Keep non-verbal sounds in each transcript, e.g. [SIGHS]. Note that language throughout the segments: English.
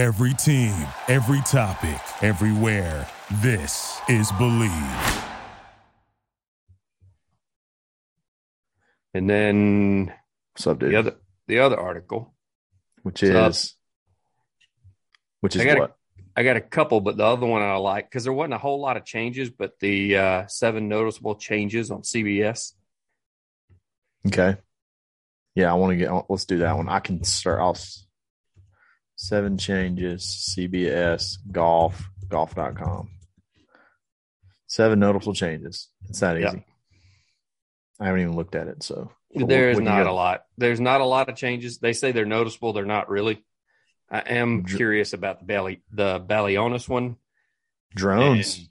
Every team, every topic, everywhere. This is Bleav. And then What's up, dude? the other the other article. which What's up? is which is I got what? a, I got a couple, but the other one I like because there wasn't a whole lot of changes, but the uh, seven noticeable changes on CBS. Okay. Yeah, I want to get. Let's do that one. I can start. I'll s- seven changes. CBS golf golf.com. Seven noticeable changes. It's that easy. Yep. I haven't even looked at it, so There is What do you not a lot. There's not a lot of changes. They say they're noticeable. They're not really. I am Dr- curious about the Bally the Ballionis one. drones.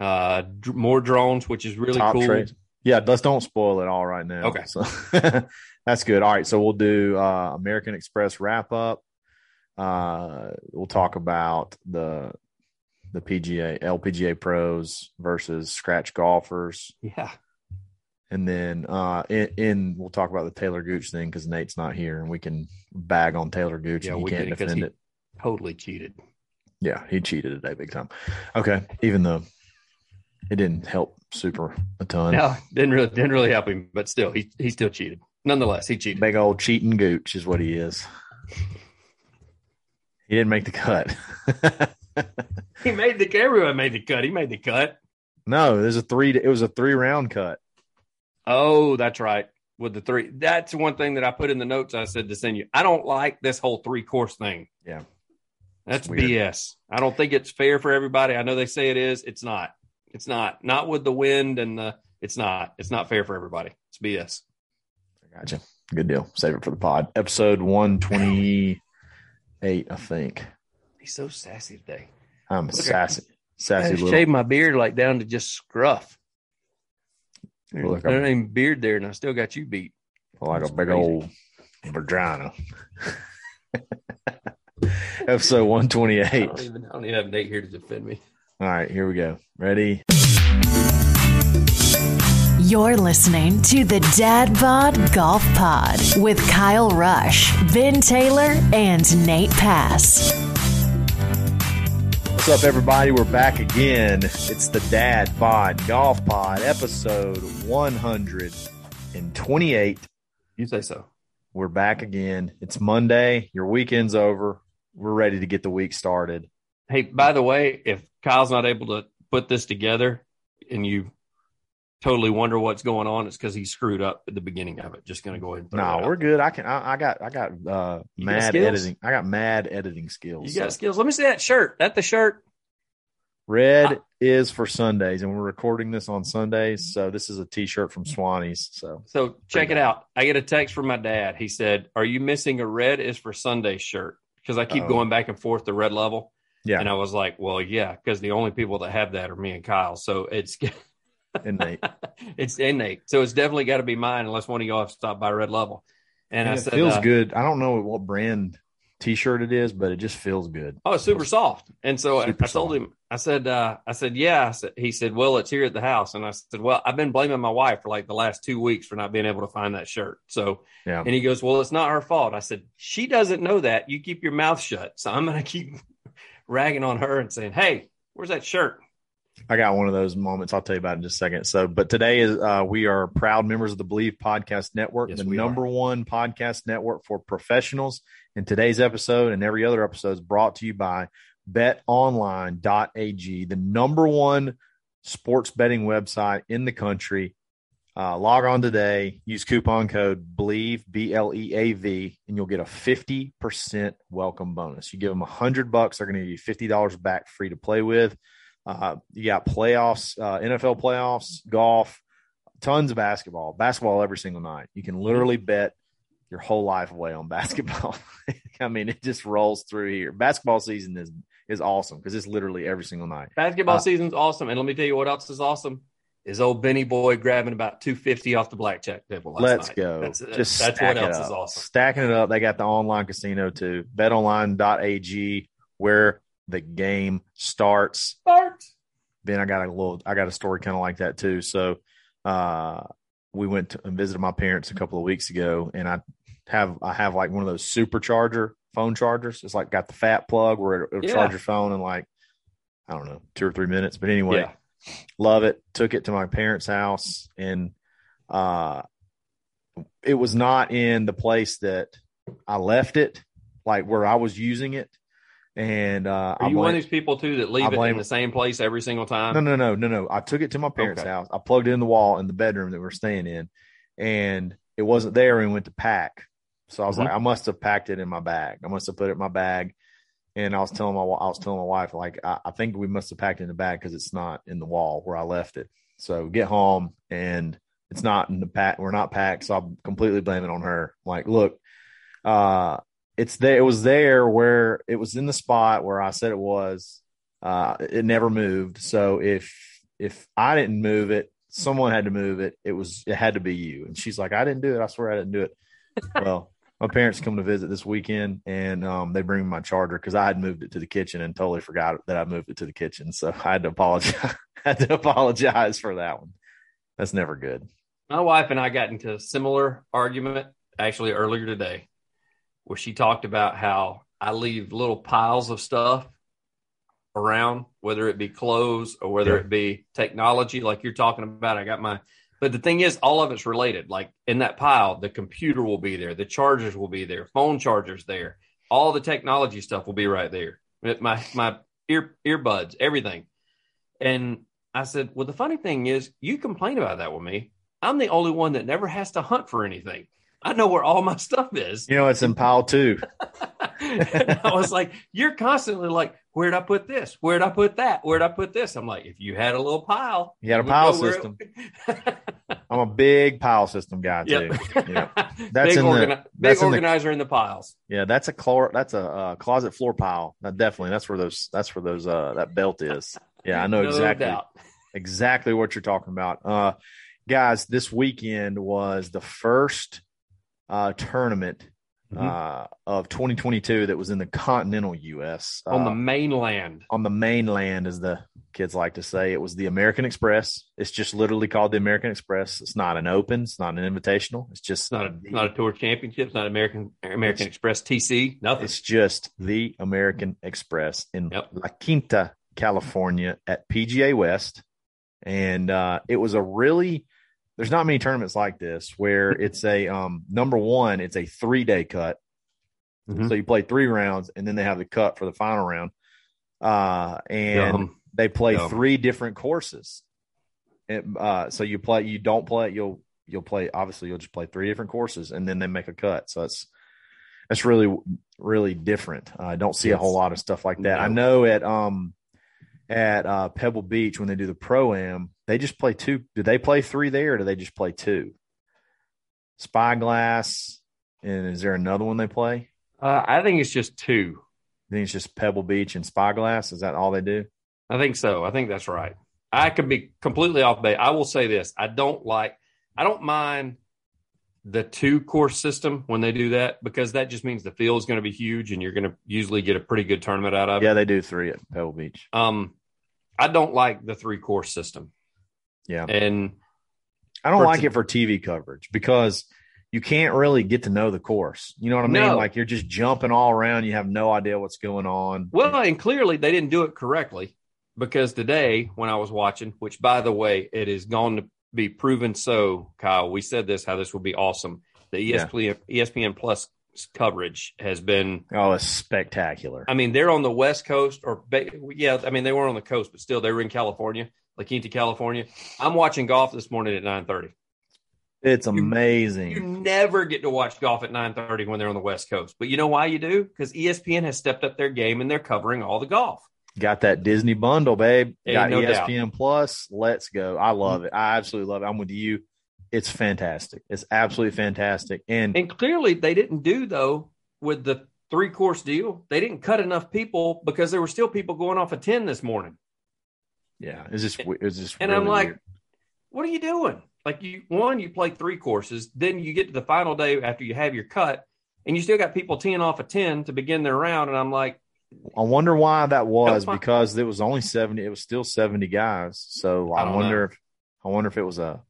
And, uh, dr- more drones, which is really top cool. trades. Yeah, let's don't spoil it all right now. Okay. So [LAUGHS] that's good. All right. So we'll do uh American Express wrap up. Uh we'll talk about the the PGA LPGA pros versus scratch golfers. Yeah, And then uh in, in we'll talk about the Talor Gooch thing because Nate's not here and we can bag on Talor Gooch Yeah, and he we can't defend he- it. totally cheated. Yeah, he cheated today big time. Okay. Even though it didn't help super a ton. No, didn't really didn't really help him, but still, he he still cheated. Nonetheless, he cheated. Big old cheating gooch is what he is. He didn't make the cut. [LAUGHS] He made the everyone made the cut. He made the cut. no, there's a three. It was a three round cut. Oh, that's right. With the three, that's one thing that I put in the notes. I said to send you. I don't like this whole three course thing. Yeah. that's weird. BS. I don't think it's fair for everybody. I know they say it is. It's not. It's not. Not with the wind and the. It's not. It's not fair for everybody. It's BS. I Gotcha. Good deal. Save it for the pod. Episode one twenty eight, I think. He's so sassy today. I'm Look at- sassy, I sassy little. shaved my beard like down to just scruff. There's Look, not even beard there, and I still got you beat. like a big crazy. old vagina. [LAUGHS] Episode one twenty I eight. don't even. I don't even have Nate here to defend me. All right, here we go. Ready? You're listening to the Dad Bod Golf Pod with Kyle Rush, Ben Taylor, and Nate Pass. What's up, everybody? We're back again. It's the Dad Bod Golf Pod, episode 128. You say so. We're back again. It's Monday. Your weekend's over. We're ready to get the week started. Hey, by the way, if Kyle's not able to put this together and you totally wonder what's going on, it's because he screwed up at the beginning of it. Just going to go ahead and No, we're good. I can. I, I got. I got uh, You got mad skills? editing. I got mad editing skills. You got So, skills. Let me see that shirt. That the shirt. red I- is for Sundays, and we're recording this on Sundays. So this is a T-shirt from Swanee's. So So check it out. I get a text from my dad. He said, "Are you missing a red is for Sunday shirt?" Because I keep Uh-oh. going back and forth to red level, yeah, and I was like, "Well, yeah," because the only people that have that are me and Kyle. So it's [LAUGHS] and Nate. [LAUGHS] it's innate. So it's definitely got to be mine unless one of y'all have stopped by red level. And, And I it said, feels uh, good. I don't know what brand T-shirt it is, but it just feels good. Oh, it's super soft. And so I, I told him, I said, uh, I said, yeah. I said, he said, well, it's here at the house. And I said, well, I've been blaming my wife for like the last two weeks for not being able to find that shirt. So, Yeah. and he goes, well, it's not her fault. I said, she doesn't know that. You keep your mouth shut. So I'm going [LAUGHS] to keep ragging on her and saying, hey, where's that shirt? I got one of those moments. I'll tell you about in just a second. So, but today is uh, we are proud members of the Bleav Podcast Network, Yes, the number one podcast network for professionals. And today's episode and every other episode is brought to you by BetOnline.ag, the number one sports betting website in the country. Uh, log on today, use coupon code Bleav B L E A V, and you'll get a 50% welcome bonus. You give them a hundred bucks, they're going to give you $50 back free to play with. Uh, you got playoffs, uh, NFL playoffs, golf, tons of basketball, basketball every single night. You can literally bet your whole life away on [LAUGHS] basketball. I mean, it just rolls through here. Basketball season is is awesome because it's literally every single night. Basketball Uh, season's awesome. And let me tell you what else is awesome is old Benny Boy grabbing about 250 off the blackjack table Let's night. go. That's, Just that's what else up. is awesome. Stacking it up. They got the online casino too. BetOnline.ag, where the game starts. Start. Then I got a little I got a story kind of like that too. So uh we went to, and visited my parents a couple of weeks ago and I have I have like one of those supercharger phone chargers. It's like got the fat plug where it, will Yeah. charge your phone in like I don't know two or three minutes. But anyway, Yeah. love it. Took it to my parents' house, and uh, it was not in the place that I left it, like where I was using it. And uh, Are I you one of these people too that leave I it blame- in the same place every single time? no, no, no, no, no. I took it to my parents' Okay. house. I plugged it in the wall in the bedroom that we're staying in, and it wasn't there. And we went to pack, so I was Mhm. like, I must have packed it in my bag. I must have put it in my bag. And I was telling my, I was telling my wife, like, I, I think we must have packed it in the bag because it's not in the wall where I left it. So get home and it's not in the pack. We're not packed, so I'm completely blaming on her. Like, look, uh, it's there. It was there where it was in the spot where I said it was. Uh, it never moved. So if if I didn't move it, someone had to move it. It was it had to be you. And she's like, I didn't do it. I swear I didn't do it. [LAUGHS] well, my parents come to visit this weekend, and um, they bring my charger because I had moved it to the kitchen and totally forgot that I moved it to the kitchen. So I had to apologize. [LAUGHS] had to apologize for that one. That's never good. My wife and I got into a similar argument actually earlier today, where she talked about how I leave little piles of stuff around, whether it be clothes or whether Yeah. it be technology, like you're talking about. I got my, but the thing is, all of it's related. Like in that pile, the computer will be there, the chargers will be there, phone chargers there, all the technology stuff will be right there. My my ear earbuds, everything. And I said, well, the funny thing is, you complain about that with me. I'm the only one that never has to hunt for anything. I know where all my stuff is. You know, it's in pile two. [LAUGHS] I was like, you're constantly like, where'd I put this? Where'd I put that? Where'd I put this? I'm like, if you had a little pile, You had a pile it- system. I'm a big pile system guy too. Yep. Yeah. [LAUGHS] big That's in the- organi- that's big in the- organizer in the piles. Yeah, that's a clor- that's a uh, closet floor pile. Definitely that's where those that's where those uh that belt is. Yeah, I know [LAUGHS] no exactly doubt. exactly what you're talking about. Uh guys, this weekend was the first uh tournament Mhm. uh of 2022 that was in the continental US. Uh, On the mainland. on the mainland as the kids like to say. It was the American Express. It's just literally called the American Express. It's not an open, it's not an invitational. It's just It's not a not a tour championship. It's not American American Express TC. Nothing. It's just the American Express in Yep. La Quinta, California at PGA West. And uh, it was a really, there's not many tournaments like this where [LAUGHS] it's a, um, number one, it's a three day cut. Mhm. So you play three rounds and then they have the cut for the final round. Uh, and Yum. they play Yum. three different courses. It, uh, so you play, you don't play, you'll, you'll play, obviously you'll just play three different courses and then they make a cut. So it's, that's really, really different. I don't see a whole lot of stuff like that. I know at, um, at, uh, Pebble Beach, when they do the pro am, they just play two. Do they play three there or do they just play two? Spyglass. And is there another one they play? Uh, I think it's just two. I think it's just Pebble Beach and Spyglass. Is that all they do? I think so. I think that's right. I could be completely off base. I will say this: I don't like. I don't mind the two course system when they do that because that just means the field is going to be huge and you're going to usually get a pretty good tournament out of it. Yeah, they do three at Pebble Beach. Um, I don't like the three course system, Yeah. and I don't like t- it for TV coverage because you can't really get to know the course. You know what I mean? No. Like you're just jumping all around. You have no idea what's going on. Well, and clearly they didn't do it correctly because today, when I was watching, which by the way, it is going to be proven so, Kyle, we said this, how this would be awesome. The E Yeah. ESPN, ESPN Plus coverage has been, oh, it's spectacular. I mean, they're on the West Coast or, yeah, I mean, they weren't on the coast, but still they were in California, La Quinta, California. I'm watching golf this morning at 930. It's amazing. You amazing. never get to watch golf at 930 when they're on the West Coast. But you know why you do? Because E ESPN has stepped up their game and they're covering all the golf. Got that Disney bundle, babe. Ain't Got no doubt. ESPN Plus. Let's go. I mm-hmm. love it. I absolutely love it. I'm with you. It's fantastic. It's absolutely fantastic. And And clearly, they didn't do though with the three course deal. They didn't cut enough people because there were still people going off a ten this morning. yeah, is this it's just And really I'm like, weird. what are you doing? Like you, one, you play three courses, then you get to the final day after you have your cut, and you still got people teeing off a ten to begin their round. And I'm like, I wonder why that was because it was only 70 it was still 70 guys. So I, I wonder know. if I wonder if it was a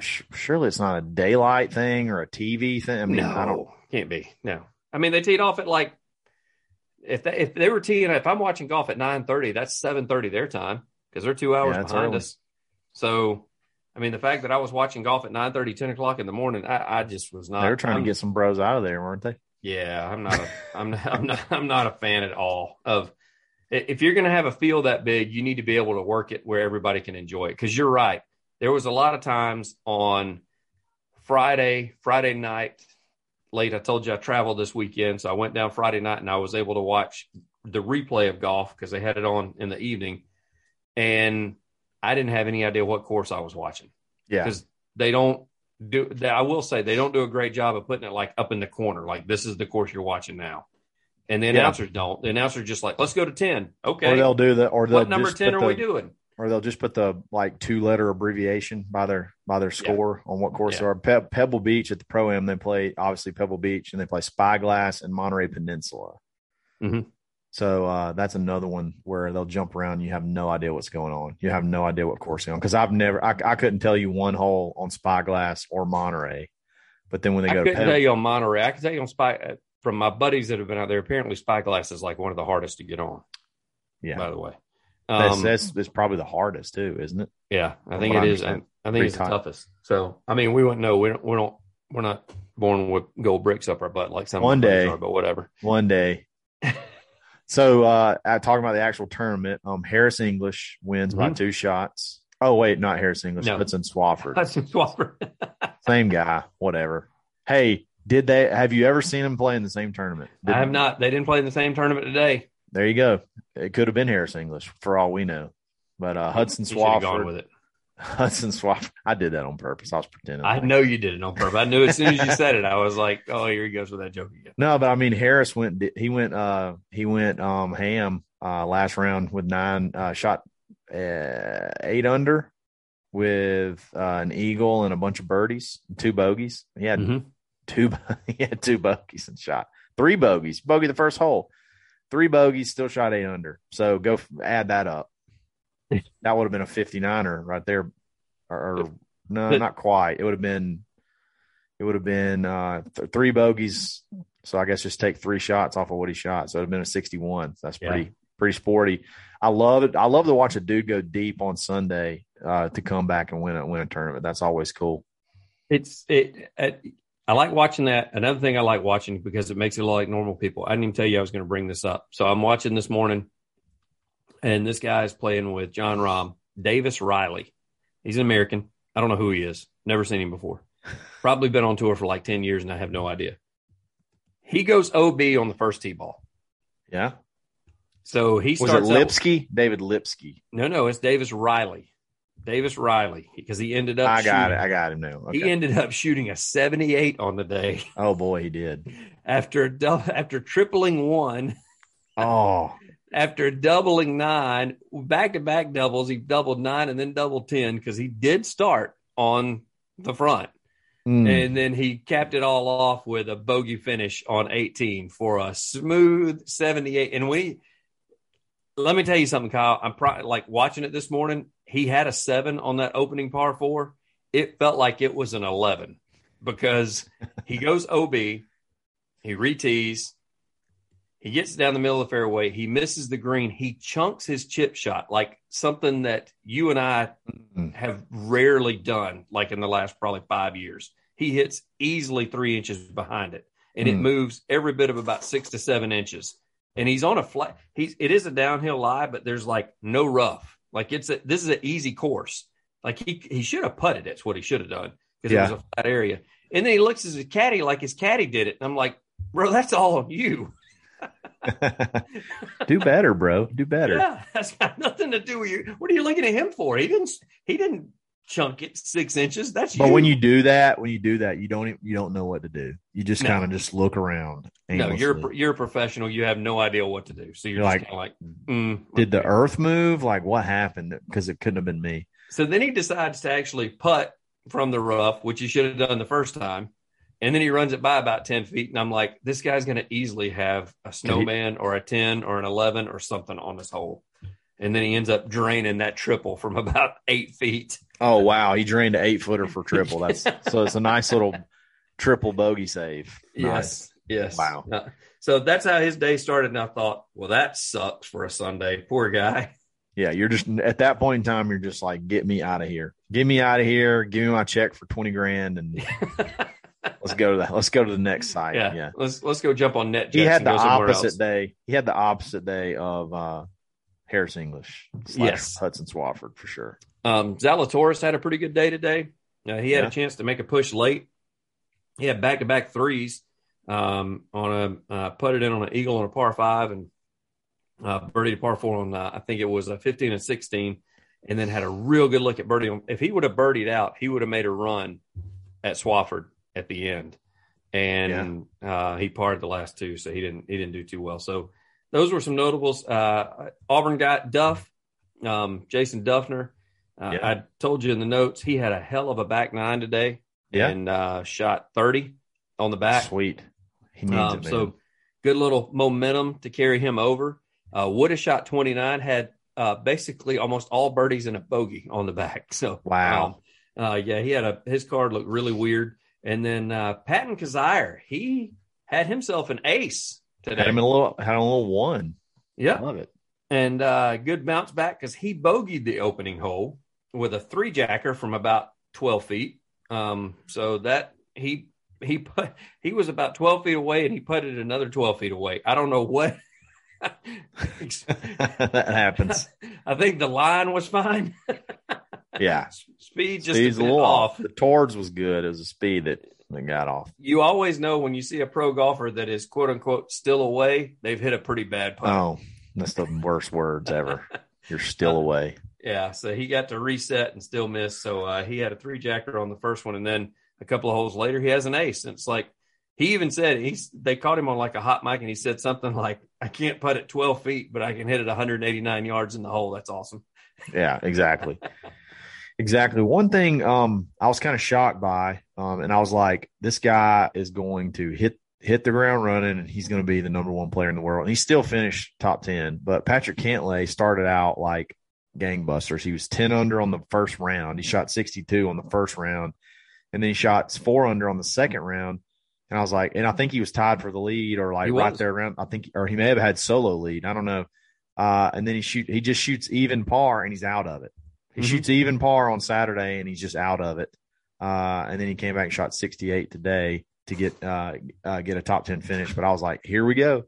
surely it's not a daylight thing or a TV thing. I mean, no, I don't can't be. No, I mean, they teed off at like if they, if they were teeing if I'm watching golf at nine thirty, that's seven thirty their time because they're two hours Yeah, behind early. us. So, I mean, the fact that I was watching golf at 9 30, 10 o'clock in the morning, I, I just was not. They were trying I'm- to get some bros out of there, weren't they? Yeah, I'm not. A, I'm not. I'm not. I'm not a fan at all of. If you're going to have a field that big, you need to be able to work it where everybody can enjoy it. Because you're right. There was a lot of times on Friday, Friday night, late. I told you I traveled this weekend, so I went down Friday night and I was able to watch the replay of golf because they had it on in the evening, and I didn't have any idea what course I was watching Yeah. because they don't do they, I will say they don't do a great job of putting it like up in the corner, like this is the course you're watching now. And the Yeah. announcers don't. The announcers just like, let's go to 10. Okay. Or they'll do the or they'll what number just 10 put are the, we doing? Or they'll just put the like two letter abbreviation by their by their score on what course Yeah. they are. Pe- Pebble Beach at the Pro Am, they play obviously Pebble Beach and they play Spyglass and Monterey Peninsula. Mhm. So uh, that's another one where they'll jump around. And you have no idea what's going on. You have no idea what course they're on because I've never, I, I couldn't tell you one hole on Spyglass or Monterey. But then when they I go to couldn't Pebble, tell you on Monterey. I can tell you on Spy uh, from my buddies that have been out there. Apparently, Spyglass is like one of the hardest to get on. Yeah. By the way. that's, Um, that's, that's probably the hardest too, isn't it? Yeah, I think it I is. I. I think it's tight. the toughest. So, I mean, we wouldn't know. We don't. We don't. We're not born with gold bricks up our butt like some One day. are, but whatever. One day. [LAUGHS] so uh talking about the actual tournament, um Harris English wins by Mhm. two shots. Oh wait, not Harris English, No. Hudson Swafford. [LAUGHS] That's Swapper. [LAUGHS] Same guy, whatever. Hey, did they have you ever seen him play in the same tournament? I have not. They didn't play in the same tournament today. There you go. It could have been Harris English for all we know. But uh Hudson Swafford. with it. Hudson Swafford. I did that on purpose. I was pretending. I know you did it on purpose. I knew as soon as you said it, I was like, "Oh, here he goes with that joke again." No, but I mean Harris went he went uh he went um ham uh last round with nine uh shot uh, eight under with uh, an eagle and a bunch of birdies, two bogeys. He had Mhm. two [LAUGHS] he had two bogeys and shot three bogeys. Bogey the first hole. Three bogeys, still shot eight under. So go f- add that up. That would have been a 59er right there. Or, or no, But- not quite. It would have been it would have been uh th- three bogeys. So I guess just take three shots off of what he shot. So it would have been a 61. So that's Yeah. pretty pretty sporty. I love it. I love to watch a dude go deep on Sunday uh to come back and win a win a tournament. That's always cool. It's it, it. I like watching that. Another thing I like watching because it makes it look like normal people. I didn't even tell you I was going to bring this up. So I'm watching this morning, and this guy is playing with Jon Rahm, Davis Riley. He's an American. I don't know who he is. Never seen him before. Probably been on tour for like ten years, and I have no idea. He goes OB on the first tee ball. Yeah. So he Was it starts out- Lipsky? David Lipsky. no, no, it's Davis Riley. Davis Riley because he ended up. I got it. shooting- I got him now. Okay. He ended up shooting a 78 on the day oh boy, he did. after after tripling one, Oh, after doubling nine, back to back doubles. He doubled nine and then doubled ten because he did start on the front, Mm. and then he capped it all off with a bogey finish on 18 for a smooth 78. And we, let me tell you something, Kyle. I'm pro- like watching it this morning. He had a seven on that opening par four. It felt like it was an 11 because he goes OB, he retees, he gets down the middle of the fairway, he misses the green, he chunks his chip shot like something that you and I Mm. have rarely done, like in the last probably five years. He hits easily three inches behind it, and it Hmm. moves every bit of about six to seven inches. And he's on a flat. He's it is a downhill lie, but there's like no rough. Like it's a this is an easy course. Like he he should have putted. It's what he should have done because Yeah. it was a flat area. And then he looks at his caddy like his caddy did it. And I'm like, bro, that's all on you. [LAUGHS] Do better, bro. Do better. Yeah, that's got nothing to do with you. What are you looking at him for? He didn't. He didn't chunk it six inches. That's But you. when you do that, when you do that, you don't you don't know what to do. You just No. kind of just look around. no, you're you're a professional. You have no idea what to do. So you're, You're just like, like, mm, Did the. Earth move? Like what happened? Because it couldn't have been me. So then he decides to actually putt from the rough, which he should have done the first time. And then he runs it by about 10 feet. And I'm like, this guy's going to easily have a snowman or a 10 or an 11 or something on this hole. And then he ends up draining that triple from [LAUGHS] about eight feet. Oh wow, he drained an eight footer for triple. That's [LAUGHS] so it's a nice little triple bogey save. Yes. Yes. Wow. Uh, so that's how his day started. And I thought, well, that sucks for a Sunday. Poor guy. Yeah, you're just at that point in time, you're just like, get me out of here. Get me out of here. Give me my check for twenty grand, and [LAUGHS] let's go to the let's go to the next site. yeah. Yeah, Let's let's go jump on net. he had the opposite else. day. He had the opposite day of uh, Harris English. slash Yes. Hudson Swafford for sure. Um, Zalatoris had a pretty good day today. Uh, he had Yeah. a chance to make a push late. He had back to back threes um, on a uh, put it in on an eagle on a par five and uh, birdie to par four on uh, I think it was a 15 and 16, and then had a real good look at birdie. If he would have birdied out, he would have made a run at Swafford at the end, and uh, he parred the last two, so he didn't he didn't do too well. So those were some notables. Uh, Auburn got Duff, um, Jason Dufner. Uh, Yeah. I told you in the notes he had a hell of a back nine today Yeah. and uh, shot 30 on the back. Sweet. He needs Um, it, man. so good little momentum to carry him over. Uh, would have shot 29, had uh, basically almost all birdies and a bogey on the back. [LAUGHS] So Wow. um, uh, yeah, he had a his card looked really weird. And then uh, Patton Kizzire, he had himself an ace today. had him a little had a little one. yeah, Love it. and uh, good bounce back because he bogeyed the opening hole with a three jacker from about 12 feet. Um, so that he he put he was about 12 feet away and he putted another 12 feet away. I don't know what. [LAUGHS] [LAUGHS] that happens. I think the line was fine. [LAUGHS] Yeah. Speed just Speed's a little off. off. The towards was good. It was a speed that, that got off. You always know when you see a pro golfer that is quote unquote still away, they've hit a pretty bad putt. Oh, that's the worst words ever. [LAUGHS] You're still away. Yeah, so he got to reset and still miss. So uh, he had a three jacker on the first one, and then a couple of holes later, he has an ace. And it's like he even said he's they caught him on like a hot mic, and he said something like, "I can't putt at 12 feet, but I can hit it 189 yards in the hole. That's awesome." Yeah, exactly. [LAUGHS] exactly. One thing um I was kind of shocked by, um, and I was like, this guy is going to hit hit the ground running and he's going to be the number one player in the world. And he still finished top 10, but Patrick Cantlay started out like gangbusters. He was 10 under on the first round. He shot 62 on the first round. And then he shot four under on the second round. And I was like, and I think he was tied for the lead or like right there around. I think, or he may have had solo lead. I don't know. Uh, and then he shoot, he just shoots even par and he's out of it. He Mhm. shoots even par on Saturday and he's just out of it. Uh, and then he came back and shot 68 today to get, uh, uh, get a top 10 finish. But I was like, here we go.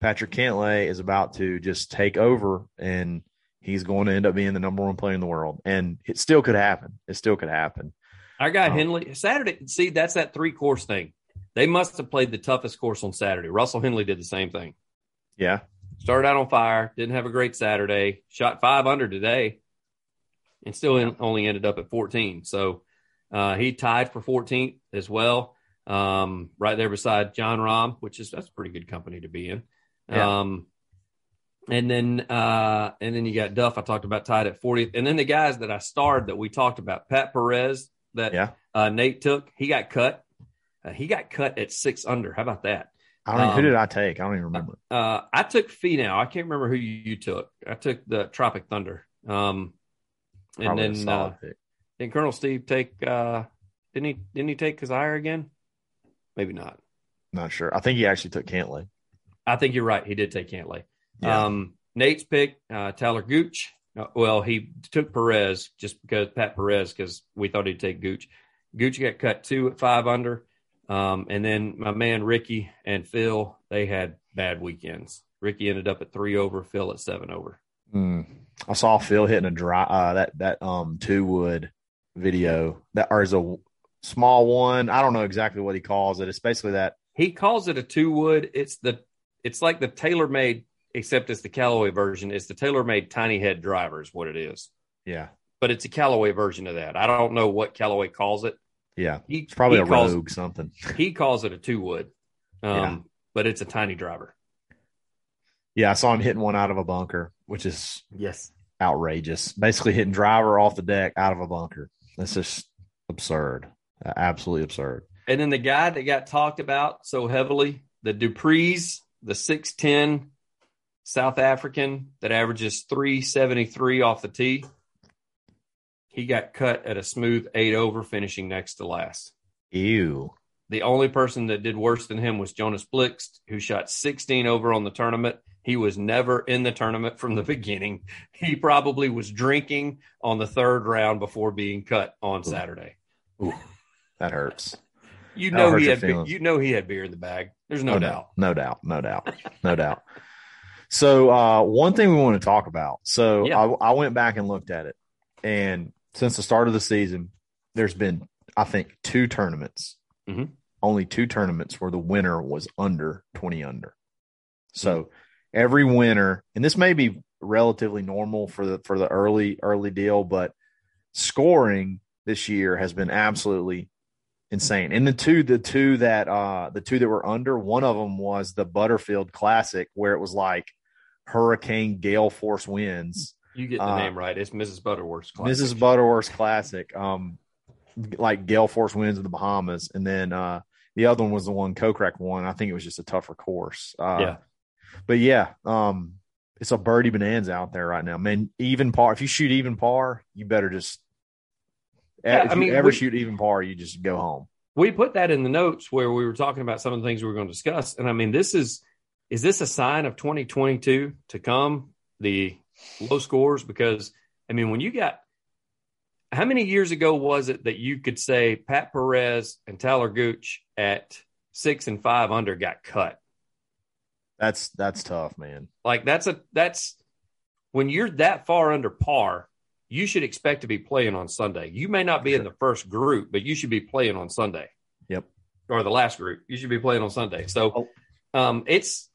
Patrick Cantlay is about to just take over and he's going to end up being the number one player in the world. And it still could happen. It still could happen. Our guy Oh. Henley Saturday. See, that's that three course thing. They must have played the toughest course on Saturday. Russell Henley did the same thing. Yeah. Started out on fire, didn't have a great Saturday, shot five under today, and still in, only ended up at 14. So uh, he tied for 14th as well, um, right there beside Jon Rahm, which is that's pretty good company to be in. Yeah. Um, and then uh, and then you got Duff. I talked about tied at 40th, and then the guys that I starred that we talked about, Pat Perez that Yeah. uh, Nate took, he got cut. Uh, he got cut at six under. How about that? I don't know. Who Um, did I take? I don't even remember. Uh, I took Finau. I can't remember who you, you took. I took the Tropic Thunder. Um, and then uh, didn't Colonel Steve take? Uh, didn't he? Didn't he take Kizzire again? Maybe not. Not sure. I think he actually took Cantlay. I think you're right. He did take Cantlay. Yeah. Um, Nate's pick, uh, Tyler Gooch. Uh, well, he took Perez just because Pat Perez because we thought he'd take Gooch. Gooch got cut two at five under, um, and then my man Rickie and Phil they had bad weekends. Rickie ended up at three over, Phil at seven over. Hmm. I saw Phil hitting a dry uh, that that um two wood video that or is a small one. I don't know exactly what he calls it. It's basically that. He calls it a two wood. It's the it's like the TaylorMade, except it's the Callaway version. It's the TaylorMade tiny head driver is what it is. Yeah, But it's a Callaway version of that. I don't know what Callaway calls it. yeah. He, It's probably he a calls, rogue something. He calls it a two wood, um, Yeah. but it's a tiny driver. Yeah, I saw him hitting one out of a bunker, which is Yes. outrageous. Basically, hitting driver off the deck out of a bunker. That's just absurd. Uh, absolutely absurd. And then the guy that got talked about so heavily, the Duprees, the 6'10 South African that averages 373 off the tee. He got cut at a smooth eight over, finishing next to last. Ew. The only person that did worse than him was Jonas Blixt, who shot 16 over on the tournament. He was never in the tournament from the [LAUGHS] beginning. He probably was drinking on the third round before being cut on Saturday. Ooh, that hurts. You That'll know hurt he had feelings. you know he had beer in the bag. There's no Oh, doubt. No doubt. No doubt. No doubt. So uh, one thing we want to talk about. So Yeah. I, I went back and looked at it, and since the start of the season, there's been I think two tournaments, Mhm. only two tournaments where the winner was under twenty under. So every winner, and this may be relatively normal for the for the early early deal, but scoring this year has been absolutely insane. And the two, the two that uh the two that were under, one of them was the Butterfield Classic, where it was like hurricane gale force winds. You get the Uh, name right. It's Mrs. Butterworth's classic. Mrs. Butterworth's Classic, um, like gale force winds in the Bahamas, and then uh the other one was the one Kokrak won. I think it was just a tougher course. Uh, Yeah. but yeah, um, it's a birdie bonanza out there right now, man. Even par. If you shoot even par, you better just. Yeah, if I you mean, ever we- shoot even par, you just go home. we put that in the notes where we were talking about some of the things we were going to discuss. And I mean, this is is this a sign of 2022 to come? The low scores because I mean, when you got how many years ago was it that you could say Pat Perez and Tyler Gooch at six and five under got cut? That's that's tough, man. Like that's a that's when you're that far under par, you should expect to be playing on Sunday. You may not be in the [LAUGHS] first group, but you should be playing on Sunday. Yep. Or the last group. You should be playing on Sunday. So Oh. um it's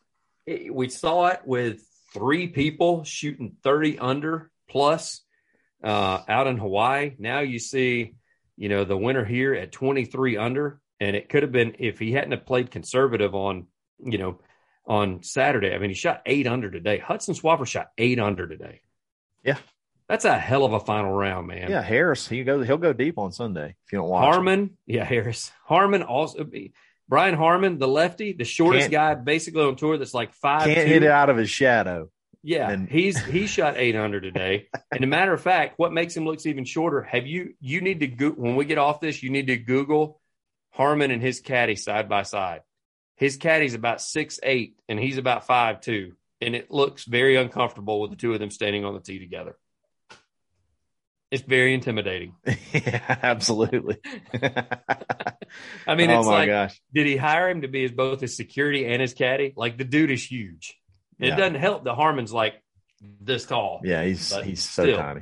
it, we saw it with three people shooting 30 under plus uh out in Hawaii. Now you see, you know, the winner here at 23 under and it could have been if he hadn't have played conservative on, you know, on Saturday. I mean, he shot eight under today. Hudson Swafford shot eight under today. Yeah. That's a hell of a final round, man. Yeah, Harris, he go he'll go deep on Sunday if you don't watch. him. Harman, yeah, Harris. Harman also Brian Harman, the lefty, the shortest Can't- guy basically on tour that's like five can't two. hit it out of his shadow. Yeah, And- he's he shot eight under today. [LAUGHS] and a matter of fact, what makes him look even shorter? Have you you need to go when we get off this, you need to Google Harman and his caddy side by side. His caddy's about six eight and he's about five two, and it looks very uncomfortable with the two of them standing on the tee together. It's very intimidating. [LAUGHS] yeah, absolutely. [LAUGHS] I mean, oh it's my like, gosh. did he hire him to be his both his security and his caddy? Like the dude is huge. It Yeah. doesn't help that Harman's like this tall. Yeah, he's he's so still. tiny.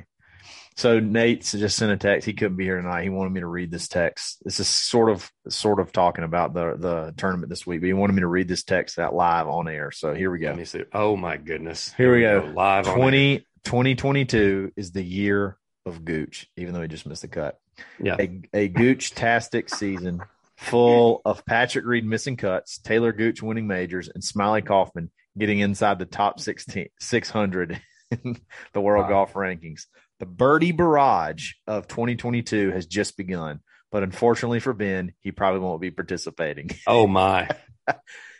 So Nate just sent a text. He couldn't be here tonight. He wanted me to read this text. This is sort of sort of talking about the the tournament this week, but he wanted me to read this text out live on air. So here we Let go. me see. Oh my goodness. Here we go. Live on 20, 2022 is the year of Gooch, even though he just missed the cut. Yeah. A, a Gooch tastic season full of Patrick Reed missing cuts, Talor Gooch winning majors, and Smiley Kaufman getting inside the top 16, 600 in [LAUGHS] the world Wow. golf rankings. The birdie barrage of 2022 has just begun, but unfortunately for Ben, he probably won't be participating. [LAUGHS] Oh my.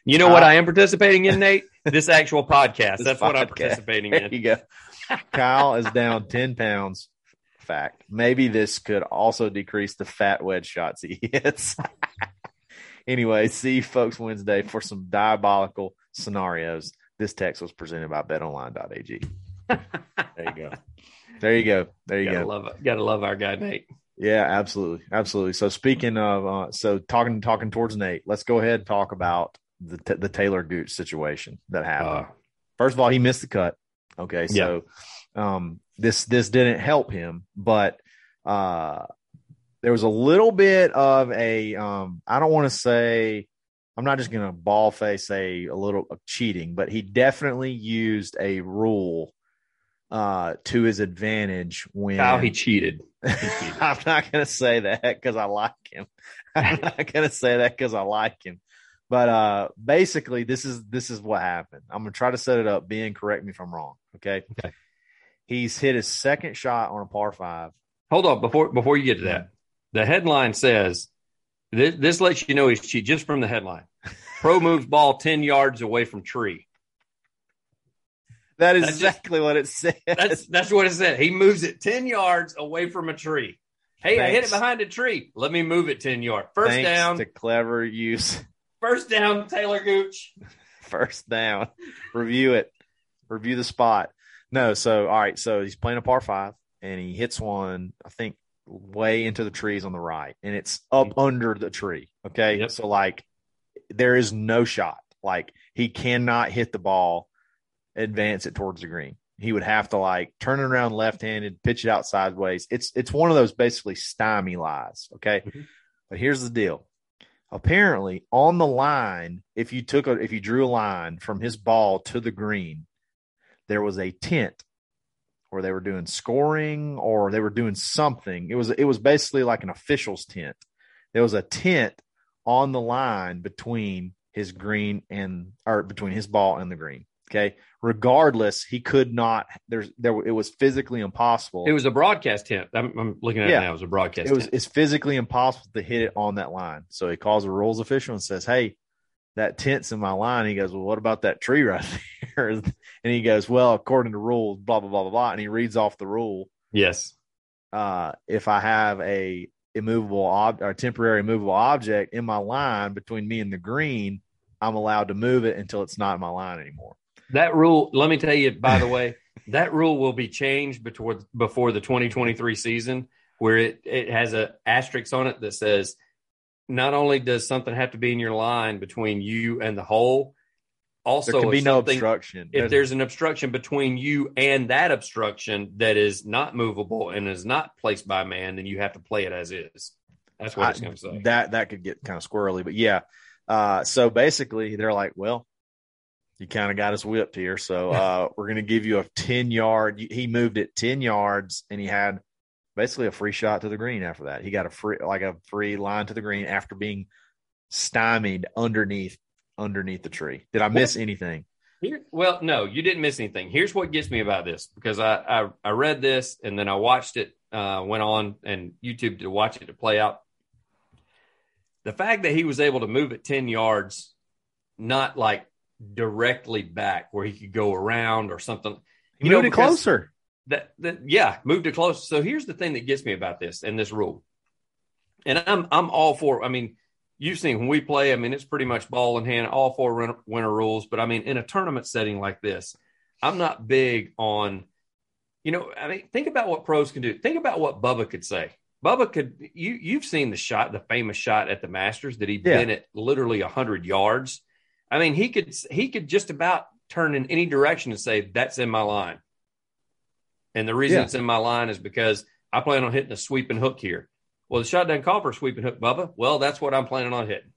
You know what I am participating in, Nate? [LAUGHS] This actual podcast. This That's what I'm podcast. participating There in. you go. Kyle is down 10 pounds. Fact. Maybe this could also decrease the fat wedge shots he hits. anyway, see you folks Wednesday for some diabolical scenarios. This text was presented by betonline.ag. [LAUGHS] There you go. There you go. There you Gotta go. love it. Gotta love our guy, Nate. Yeah, absolutely, absolutely. So speaking of, uh, so talking talking towards Nate, let's go ahead and talk about the t- the Talor Gooch situation that happened. Uh, First of all, he missed the cut. Okay, so um, this this didn't help him, but uh, there was a little bit of a um, I don't want to say I'm not just going to ball face say a little cheating, but he definitely used a rule uh, to his advantage when Kyle, he cheated. [LAUGHS] cheated. I'm not going to say that because I like him. [LAUGHS] I'm not going to say that because I like him. But uh, basically, this is this is what happened. I'm going to try to set it up. Ben, correct me if I'm wrong. Okay. Okay. He's hit his second shot on a par five. Hold on before before you get to that. The headline says this, this lets you know he's cheated just from the headline. Pro moves ball ten yards away from tree. That is That's just- exactly what it says. That's that's what it said. He moves it ten yards away from a tree. Hey, I hit it behind a tree. Let me move it 10 yards. First Thanks down. to clever use. First down, Talor Gooch. First down. Review it. Review the spot. No, so all right, so he's playing a par five and he hits one, I think, way into the trees on the right, and it's up under the tree. Okay. Yep. So like there is no shot. Like he cannot hit the ball, advance it towards the green. He would have to like turn it around left handed, pitch it out sideways. It's it's one of those basically stymie lies. Okay. Mhm. But here's the deal. Apparently, on the line, if you took a if you drew a line from his ball to the green, there was a tent where they were doing scoring or they were doing something. It was it was basically like an official's tent. There was a tent on the line between his green and or between his ball and the green. Okay. Regardless, he could not. There's there. It was physically impossible. It was a broadcast tent. I'm, I'm looking at Yeah. it now. It was a broadcast it was tent. it's physically impossible to hit it on that line. So he calls a rules official and says, "Hey, that tent's in my line." He goes, "Well, what about that tree right [LAUGHS] there?" and he goes, "Well, according to rules, blah blah blah blah blah." And he reads off the rule. Yes. Uh, if I have a immovable ob- or temporary immovable object in my line between me and the green, I'm allowed to move it until it's not in my line anymore. That rule, let me tell you, by the [LAUGHS] way, that rule will be changed before, before the 2023 season, where it, it has a asterisk on it that says not only does something have to be in your line between you and the hole, also There can if be no obstruction. If there's an obstruction between you and that obstruction that is not movable and is not placed by man, then you have to play it as is. That's what it's I- going to say. That that could get kind of squirrely, but yeah. Uh, so basically, they're like, "Well, you kind of got us whipped here, so [LAUGHS] uh, we're going to give you a ten yard." He moved it ten yards, and he had basically a free shot to the green after that. He got a free like a free line to the green after being stymied underneath underneath the tree. Did I miss anything? Here, well, no, you didn't miss anything. Here's what gets me about this because I I, I read this and then I watched it, uh, went on and YouTube to watch it to play out. The fact that he was able to move it ten yards, not like directly back where he could go around or something. He You know, moved it because- closer. That, that yeah moved it close so here's the thing that gets me about this and this rule. And i'm i'm all for i mean you've seen when we play i mean it's pretty much ball in hand all four winter rules. But i mean in a tournament setting like this i'm not big on you know i mean think about what pros can do. Think about what bubba could say. Bubba could you you've seen the shot the famous shot at the masters that he Yeah. bent it literally 100 yards. I mean he could he could just about turn in any direction and say that's in my line and the reason Yeah. it's in my line is because I plan on hitting a sweeping hook here. Well, the shot doesn't call for a sweeping hook, Bubba. Well, that's what I'm planning on hitting.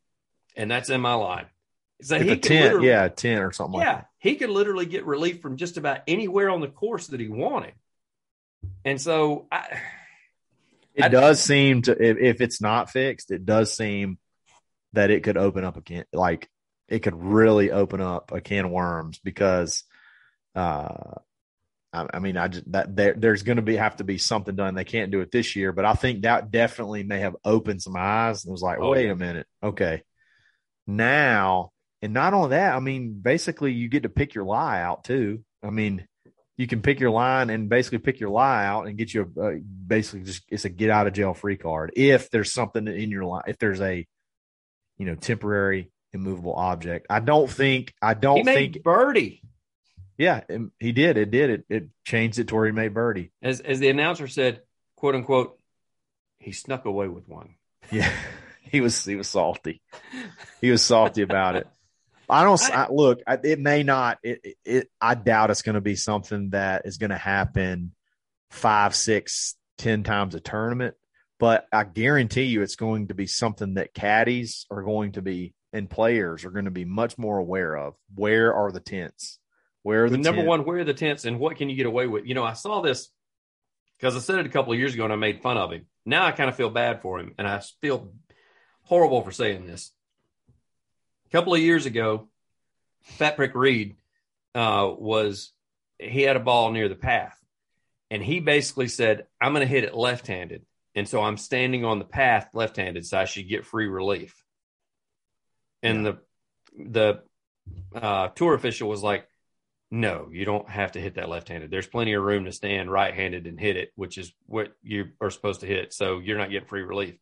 And that's in my line. So he a ten, yeah, a ten or something like yeah, that. he could literally get relief from just about anywhere on the course that he wanted. And so I, It I- does seem to if, if it's not fixed, it does seem that it could open up a can like it could really open up a can of worms because uh I, I mean I just that there, there's going to be have to be something done. They can't do it this year, but I think that definitely may have opened some eyes and was like, Oh, wait yeah. a minute, okay, now and not only that, I mean basically you get to pick your lie out too. I mean you can pick your line and basically pick your lie out and get you a, uh, basically just it's a get out of jail free card if there's something in your line if there's a you know temporary immovable object i don't think i don't think birdie. Yeah he did it did it it changed it to where he made birdie. As, as the announcer said, quote unquote, he snuck away with one. [LAUGHS] yeah he was he was salty. He was salty about it. I don't I, look I, it may not it, it, it i doubt it's going to be something that is going to happen five six ten times a tournament but i guarantee you it's going to be something that caddies are going to be and players are going to be much more aware of. Where are the tents where are the number one, where are the tents and what can you get away with? You know, I saw this because I said it a couple of years ago and I made fun of him. Now I kind of feel bad for him and I feel horrible for saying this. A couple of years ago, Fat Prick Reed uh, was he had a ball near the path and he basically said, I'm going to hit it left handed. And so I'm standing on the path left handed, so I should get free relief. And the the uh, tour official was like, No, you don't have to hit that left-handed. There's plenty of room to stand right-handed and hit it, which is what you are supposed to hit. So you're not getting free relief.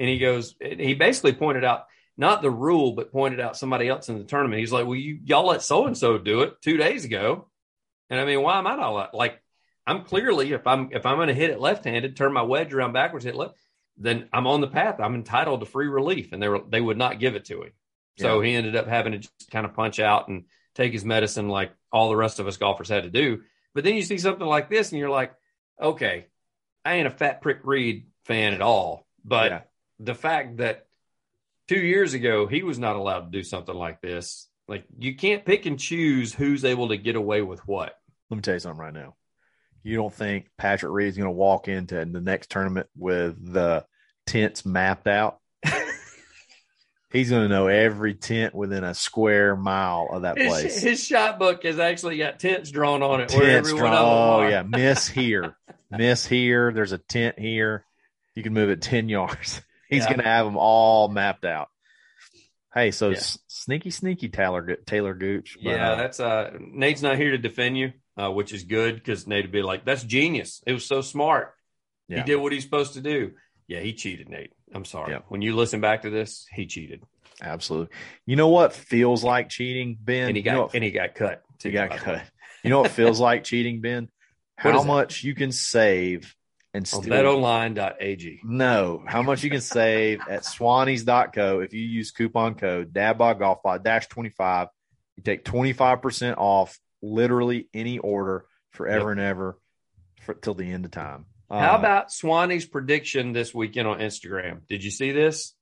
And he goes, he basically pointed out not the rule, but pointed out somebody else in the tournament. He's like, "Well, you y'all let so and so do it two days ago," and I mean, why am I not like? I'm clearly if I'm if I'm going to hit it left-handed, turn my wedge around backwards, hit left, then I'm on the path. I'm entitled to free relief, and they were they would not give it to him. So yeah. he ended up having to just kind of punch out and take his medicine like all the rest of us golfers had to do. But then you see something like this, and you're like, okay, I ain't a Patrick Reed fan at all, but yeah. the fact that two years ago he was not allowed to do something like this, like you can't pick and choose who's able to get away with what. Let me tell you something right now. You don't think Patrick Reed's going to walk into the next tournament with the tents mapped out? He's going to know every tent within a square mile of that place. His, his shot book has actually got tents drawn on it. Tents drawn. Oh yeah, miss here, [LAUGHS] miss here. There's a tent here. You can move it ten yards. [LAUGHS] He's yeah. going to have them all mapped out. Hey, so yeah. sneaky, sneaky Talor Talor Gooch. But, yeah, uh, that's uh Nate's not here to defend you, uh, which is good because Nate would be like, "That's genius. It was so smart. Yeah. He did what he's supposed to do." Yeah, he cheated, Nate. I'm sorry. Yeah. When you listen back to this, he cheated. Absolutely. You know what feels like cheating, Ben? And he got you know and he got cut. He got cut. You know what feels [LAUGHS] like cheating, Ben? How much you can save and still betonline.ag. No, how much you can save at swannies.co if you use coupon code dadbodgolfpod dash 25. You take 25% off literally any order forever yep. and ever for, till the end of time. How uh, about Swannies prediction this weekend on Instagram? Did you see this?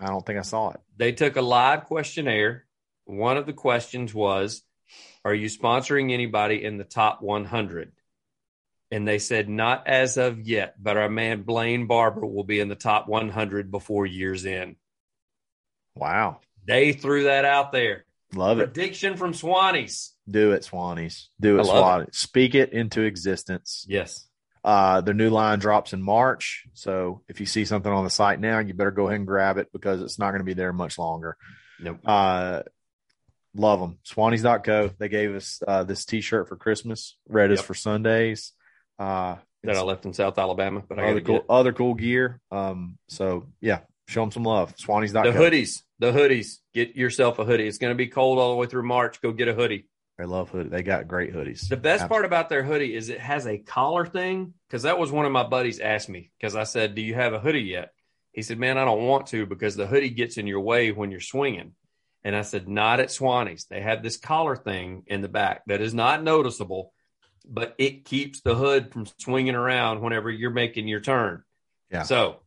I don't think I saw it. They took a live questionnaire. One of the questions was, Are you sponsoring anybody in the top 100? And they said, Not as of yet, but our man Blaine Barber will be in the top 100 before year's end. Wow. They threw that out there. Love it. Prediction from Swannies. Do it, Swannies. Do it, Swannies. Speak it into existence. Yes. Uh, their new line drops in March. So if you see something on the site now, you better go ahead and grab it because it's not going to be there much longer. Nope. Uh, love them. Swannies.co. They gave us uh, this t shirt for Christmas. Red yep. is for Sundays. Uh, that I left in South Alabama, but I other cool, other cool gear. Um, so yeah, show them some love. Swannies.co. The hoodies, the hoodies. Get yourself a hoodie. It's going to be cold all the way through March. Go get a hoodie. I love hoodie. They got great hoodies. The best Absolutely. part about their hoodie is it has a collar thing. Because that was one of my buddies asked me. Because I said, "Do you have a hoodie yet?" He said, "Man, I don't want to because the hoodie gets in your way when you're swinging." And I said, "Not at Swannies. They have this collar thing in the back that is not noticeable, but it keeps the hood from swinging around whenever you're making your turn." Yeah. So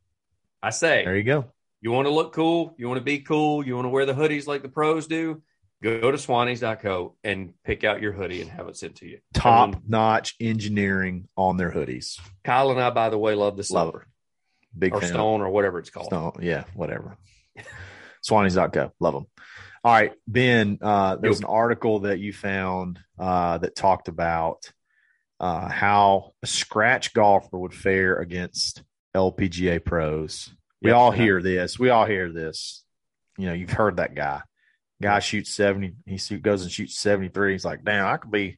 I say, there you go. You want to look cool. You want to be cool. You want to wear the hoodies like the pros do go to swannies.co and pick out your hoodie and have it sent to you. Top notch engineering on their hoodies. Kyle and I, by the way, love the silver. Big or fan. stone or whatever it's called. Stone, yeah, whatever. [LAUGHS] swannies.co. Love them. All right, Ben, uh, there was an article that you found uh, that talked about uh, how a scratch golfer would fare against LPGA pros. We yep, all hear this. We all hear this. You know, you've heard that guy. Guy shoots 70. He goes and shoots 73. He's like, damn, I could be,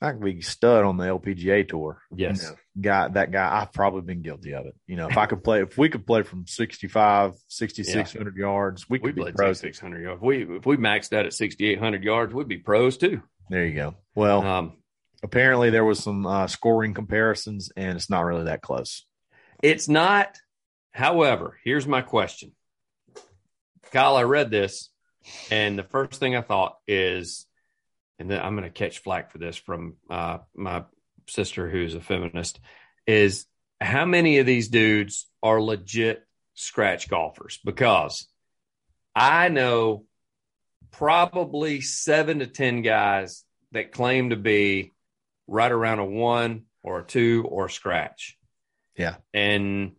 I could be stud on the LPGA tour. Yes. You know, guy, that guy, I've probably been guilty of it. You know, if I could play, if we could play from 65, 6,600 yeah. yards, we could we be pros. 600 yards. If we, if we maxed out at 6,800 yards, we'd be pros too. There you go. Well, um, apparently there was some uh, scoring comparisons and it's not really that close. It's not. However, here's my question. Kyle, I read this and the first thing I thought is, and then I'm going to catch flack for this from uh, my sister who's a feminist, is how many of these dudes are legit scratch golfers? Because I know probably seven to 10 guys that claim to be right around a one or a two or a scratch. Yeah. And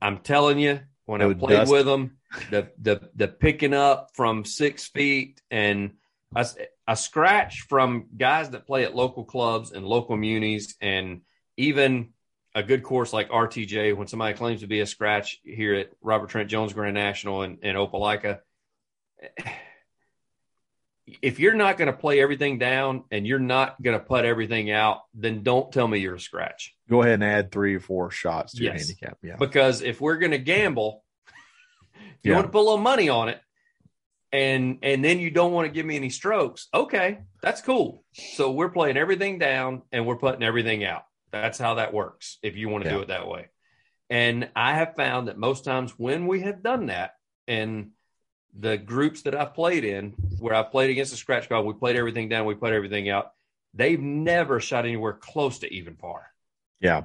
I'm telling you, when I played dust. with them, the the the picking up from six feet and a, a scratch from guys that play at local clubs and local munis and even a good course like RTJ when somebody claims to be a scratch here at Robert Trent Jones Grand National and, and Opelika. [SIGHS] if you're not going to play everything down and you're not going to put everything out, then don't tell me you're a scratch. Go ahead and add three or four shots to your handicap. Yeah. Because if we're going to gamble, you Yeah. want to put a little money on it, and and then you don't want to give me any strokes, okay, that's cool. So we're playing everything down and we're putting everything out. That's how that works. If you want to do it that way, and I have found that most times when we have done that, and the groups that I've played in, where I've played against a scratch golf, we played everything down, we put everything out. They've never shot anywhere close to even par. Yeah.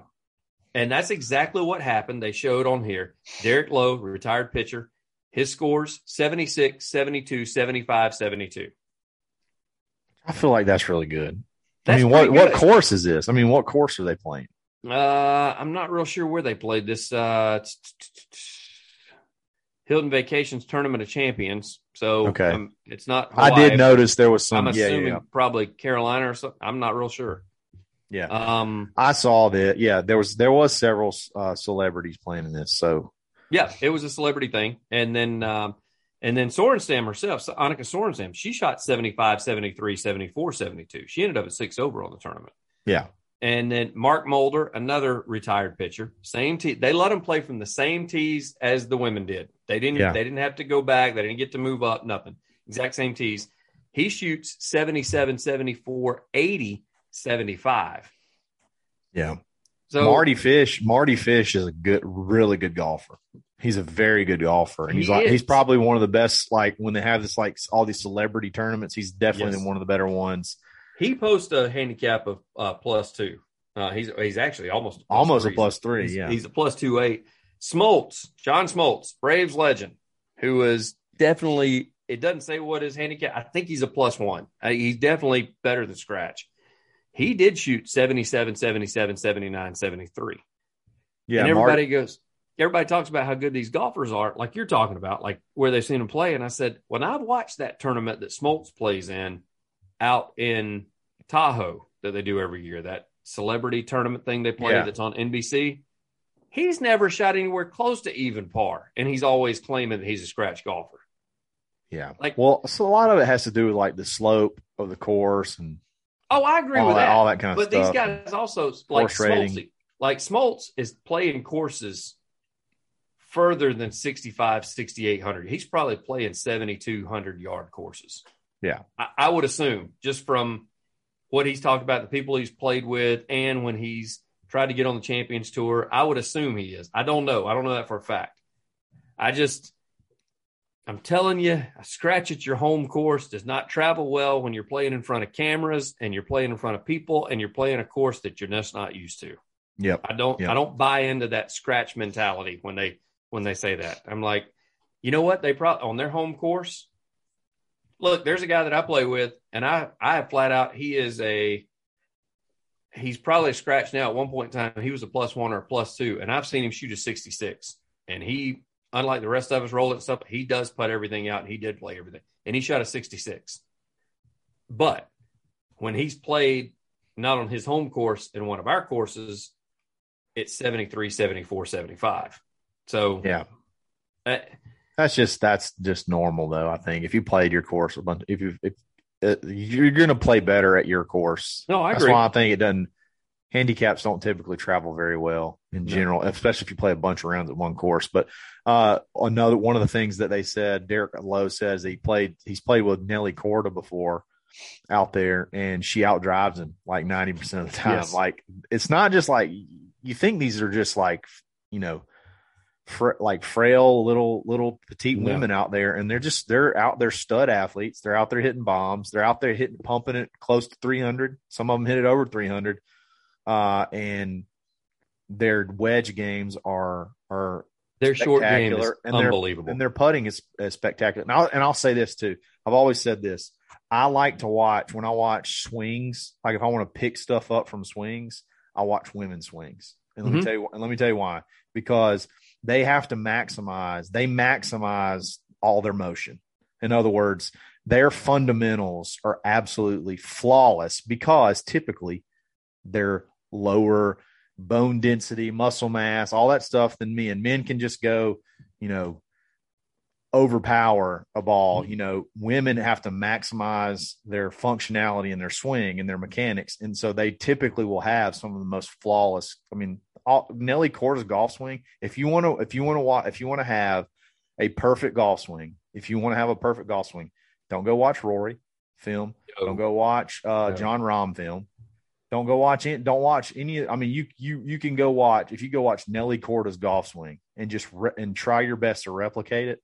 And that's exactly what happened. They showed on here. Derek Lowe, retired pitcher, his scores 76, 72, 75, 72. I feel like that's really good. That's I mean, what, pretty what course is this? I mean, what course are they playing? Uh, I'm not real sure where they played this. Uh, Hilton Vacations Tournament of Champions. So Okay. um, it's not. I did notice there was some. I'm assuming yeah, yeah. probably Carolina or something. I'm not real sure. Yeah. Um, I saw that. Yeah, there was there was several uh, celebrities playing in this. So Yeah, it was a celebrity thing. And then um and then Sorenstam herself, Annika Sorenstam, she shot 75, 73, 74, 72. She ended up at six over on the tournament. yeah, And then Mark Mulder, another retired pitcher, same tee. They let him play from the same tees as the women did. They didn't Yeah. they didn't have to go back, they didn't get to move up, nothing. Exact same tees. He shoots 77, 74, 80, 75. yeah. So Mardy Fish. Mardy Fish is a good, really good golfer. He's a very good golfer, and he's He like is. he's probably one of the best. Like when they have this like all these celebrity tournaments, he's definitely Yes. one of the better ones. he posts a handicap of uh, plus two. Uh, he's he's actually almost a plus Almost a three. plus three. He's, yeah, he's a plus two eight. Smoltz, John Smoltz, Braves legend, who is definitely. It doesn't say what his handicap. I think he's a plus one. Uh, he's definitely better than scratch. He did shoot 77, 77, 79, 73. yeah. and everybody goes, everybody talks about how good these golfers are, like you're talking about, like where they've seen them play. And I said, when I've watched that tournament that Smoltz plays in out in Tahoe that they do every year, that celebrity tournament thing they play Yeah. that's on NBC, he's never shot anywhere close to even par. And he's always claiming that he's a scratch golfer. yeah. like- well, so a lot of it has to do with like the slope of the course and Oh, I agree all with that, that. all that kind of but stuff. these guys also like. Smoltz, like Smoltz is playing courses further than 65 6800 he's probably playing 7200 yard courses Yeah. I, I would assume just from what he's talked about the people he's played with and when he's tried to get on the champions tour i would assume he is i don't know i don't know that for a fact i just i'm telling you a scratch at your home course does not travel well when you're playing in front of cameras and you're playing in front of people and you're playing a course that you're just not used to Yep. I don't Yeah. I don't buy into that scratch mentality when they when they say that. I'm like, you know what? They probably on their home course. Look, there's a guy that I play with, and I I have flat out he is a he's probably a scratch now. At one point in time, he was a plus one or a plus two, and I've seen him shoot a 66. And he, unlike the rest of us rolling stuff, he does put everything out, and he did play everything, and he shot a 66. But when he's played not on his home course in one of our courses, it's 73, 74, 75. So Yeah. uh, That's just that's just normal though. I think if you played your course a bunch, if you if uh, you're going to play better at your course. no, I That's agree. why I think it doesn't. Handicaps don't typically travel very well in No. general, especially if you play a bunch of rounds at one course. But uh, another one of the things that they said, Derek Lowe says he played. He's played with Nelly Korda before out there, and she outdrives him like ninety percent of the time. Yes. Like it's not just like you think these are just like you know, fr- like frail little little petite No. women out there, and they're just they're out there stud athletes. They're out there hitting bombs. They're out there hitting pumping it close to three hundred. Some of them hit it over three hundred, uh, and their wedge games are are Their short game is and unbelievable. and their putting is, is spectacular. And I'll, and I'll say this too. I've always said this. I like to watch when I watch swings. Like if I want to pick stuff up from swings, I watch women's swings. And let me Mhm. tell you, and let me tell you why. Because they have to maximize. They maximize all their motion. In other words, their fundamentals are absolutely flawless because typically they're lower bone density, muscle mass, all that stuff than men. Men can just go, you know, overpower a ball. You know, women have to maximize their functionality and their swing and their mechanics, and so they typically will have some of the most flawless. I mean, all, Nelly Korda's golf swing. If you want to, if you want to watch, if you want to have a perfect golf swing, if you want to have a perfect golf swing, don't go watch Rory film. Don't go watch uh, Jon Rahm film. Don't go watch it. Don't watch any. I mean, you you you can go watch if you go watch Nelly Korda's golf swing and just re- and try your best to replicate it.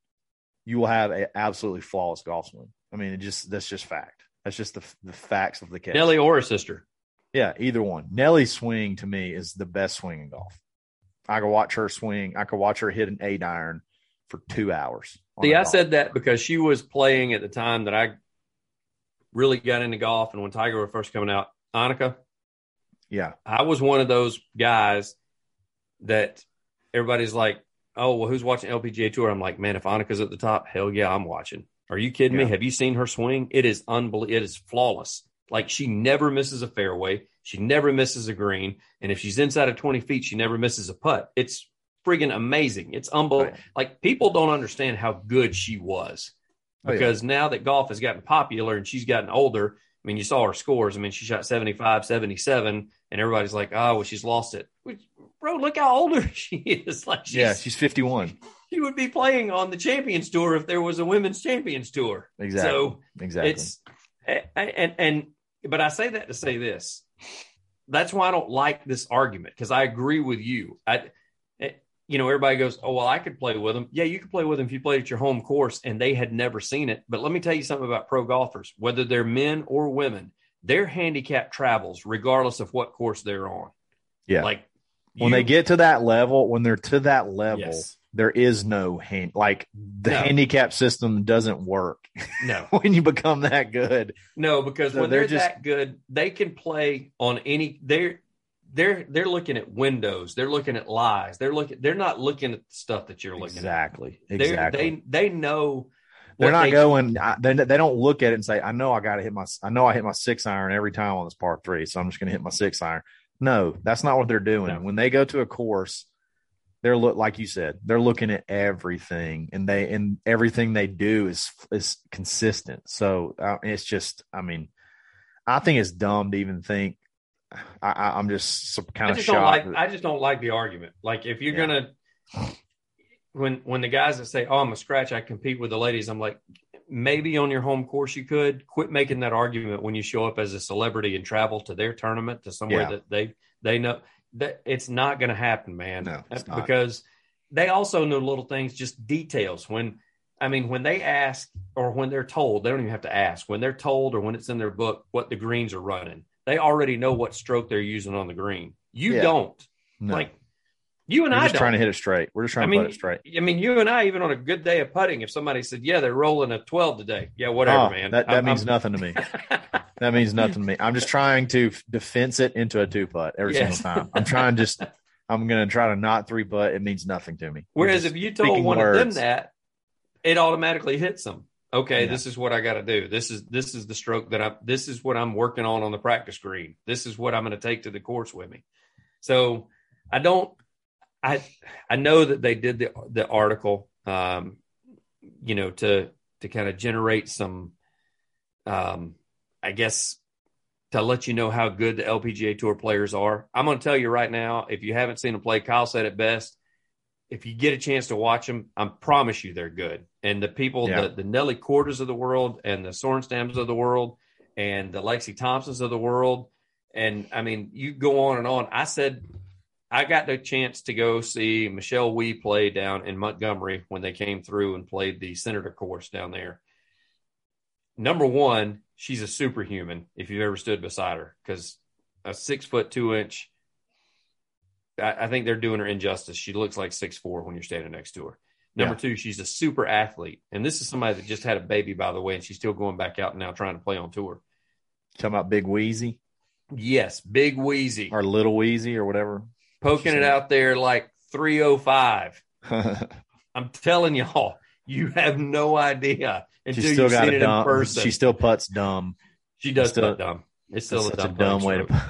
You will have an absolutely flawless golf swing. I mean, it just that's just fact. That's just the the facts of the case. Nelly or a sister. Yeah, either one. Nelly's swing to me is the best swing in golf. I could watch her swing. I could watch her hit an eight iron for two hours. See, I said that because she was playing at the time that I really got into golf, and when Tiger was first coming out, Annika. Yeah, I was one of those guys that everybody's like, "Oh, well, who's watching LPGA Tour?" I'm like, "Man, if Annika's at the top, hell yeah, I'm watching." Are you kidding yeah. me? Have you seen her swing? It is unbelievable. It is flawless. Like she never misses a fairway. She never misses a green. And if she's inside of 20 feet, she never misses a putt. It's friggin' amazing. It's unbelievable. Right. Like people don't understand how good she was because oh, yeah. now that golf has gotten popular and she's gotten older, I mean, you saw her scores. I mean, she shot 75, 77, and everybody's like, oh, well, she's lost it. Bro, look how older [LAUGHS] she is. Like, she's, yeah, she's 51. She would be playing on the Champions Tour if there was a Women's Champions Tour. Exactly. So exactly. It's and and but I say that to say this. That's why I don't like this argument because I agree with you. I, you know, everybody goes, "Oh, well, I could play with them." Yeah, you could play with them if you played at your home course and they had never seen it. But let me tell you something about pro golfers, whether they're men or women, their handicap travels regardless of what course they're on. Yeah, like when they get to that level, when they're to that level, yes there is no hand like the no. handicap system doesn't work. No, [LAUGHS] when you become that good. No, because so when they're, they're just, that good, they can play on any. They're they're they're looking at windows. They're looking at lies. They're looking. They're not looking at the stuff that you're looking exactly, at. Exactly. They they know. They're not they going. they they don't look at it and say, "I know I got to hit my. I know I hit my six iron every time on this par three, so I'm just going to hit my six iron." No, that's not what they're doing. No. When they go to a course they're look like you said they're looking at everything and they and everything they do is is consistent so uh, it's just i mean i think it's dumb to even think I, am just kind of shocked. Like, I just don't like the argument. Like if you're yeah. gonna, when when the guys that say, "Oh, I'm a scratch," I compete with the ladies. I'm like, maybe on your home course you could quit making that argument when you show up as a celebrity and travel to their tournament to somewhere yeah. that they they know that it's not going to happen, man. No, because they also know little things, just details. When I mean, when they ask or when they're told, they don't even have to ask. When they're told or when it's in their book what the greens are running, they already know what stroke they're using on the green. You yeah. don't. No. Like you and We're I just trying to hit it straight. We're just trying I mean, to put it straight. I mean, you and I, even on a good day of putting, if somebody said, "Yeah, they're rolling a 12 today," yeah, whatever, oh, man. That, that I'm, means I'm... nothing to me. [LAUGHS] that means nothing to me. I'm just trying to defense it into a two putt every yes. single time. I'm trying just. [LAUGHS] I'm going to try to not three putt. It means nothing to me. Whereas if you told one words. of them that, it automatically hits them. Okay, this is what I got to do. This is this is the stroke that I. This is what I'm working on on the practice green. This is what I'm going to take to the course with me. So I don't I I know that they did the the article, um, you know, to to kind of generate some, um, I guess, to let you know how good the LPGA Tour players are. I'm going to tell you right now, if you haven't seen them play, Kyle said it best. If you get a chance to watch them, I promise you they're good. And the people, yeah. the, the Nelly Kordas of the world, and the Sorenstams of the world, and the Lexi Thompsons of the world, and I mean, you go on and on. I said I got the chance to go see Michelle Wie play down in Montgomery when they came through and played the Senator course down there. Number one, she's a superhuman if you've ever stood beside her because a six foot two inch. I, I, think they're doing her injustice. She looks like six four when you're standing next to her. Number yeah. two, she's a super athlete, and this is somebody that just had a baby, by the way, and she's still going back out now trying to play on tour. Talking about Big Wheezy. Yes, Big Wheezy or Little Wheezy or whatever poking it out there like 305. [LAUGHS] I'm telling y'all, you have no idea until you see it dumb, in person. She still puts dumb. She does still, putt dumb. It's still a dumb, a dumb way to.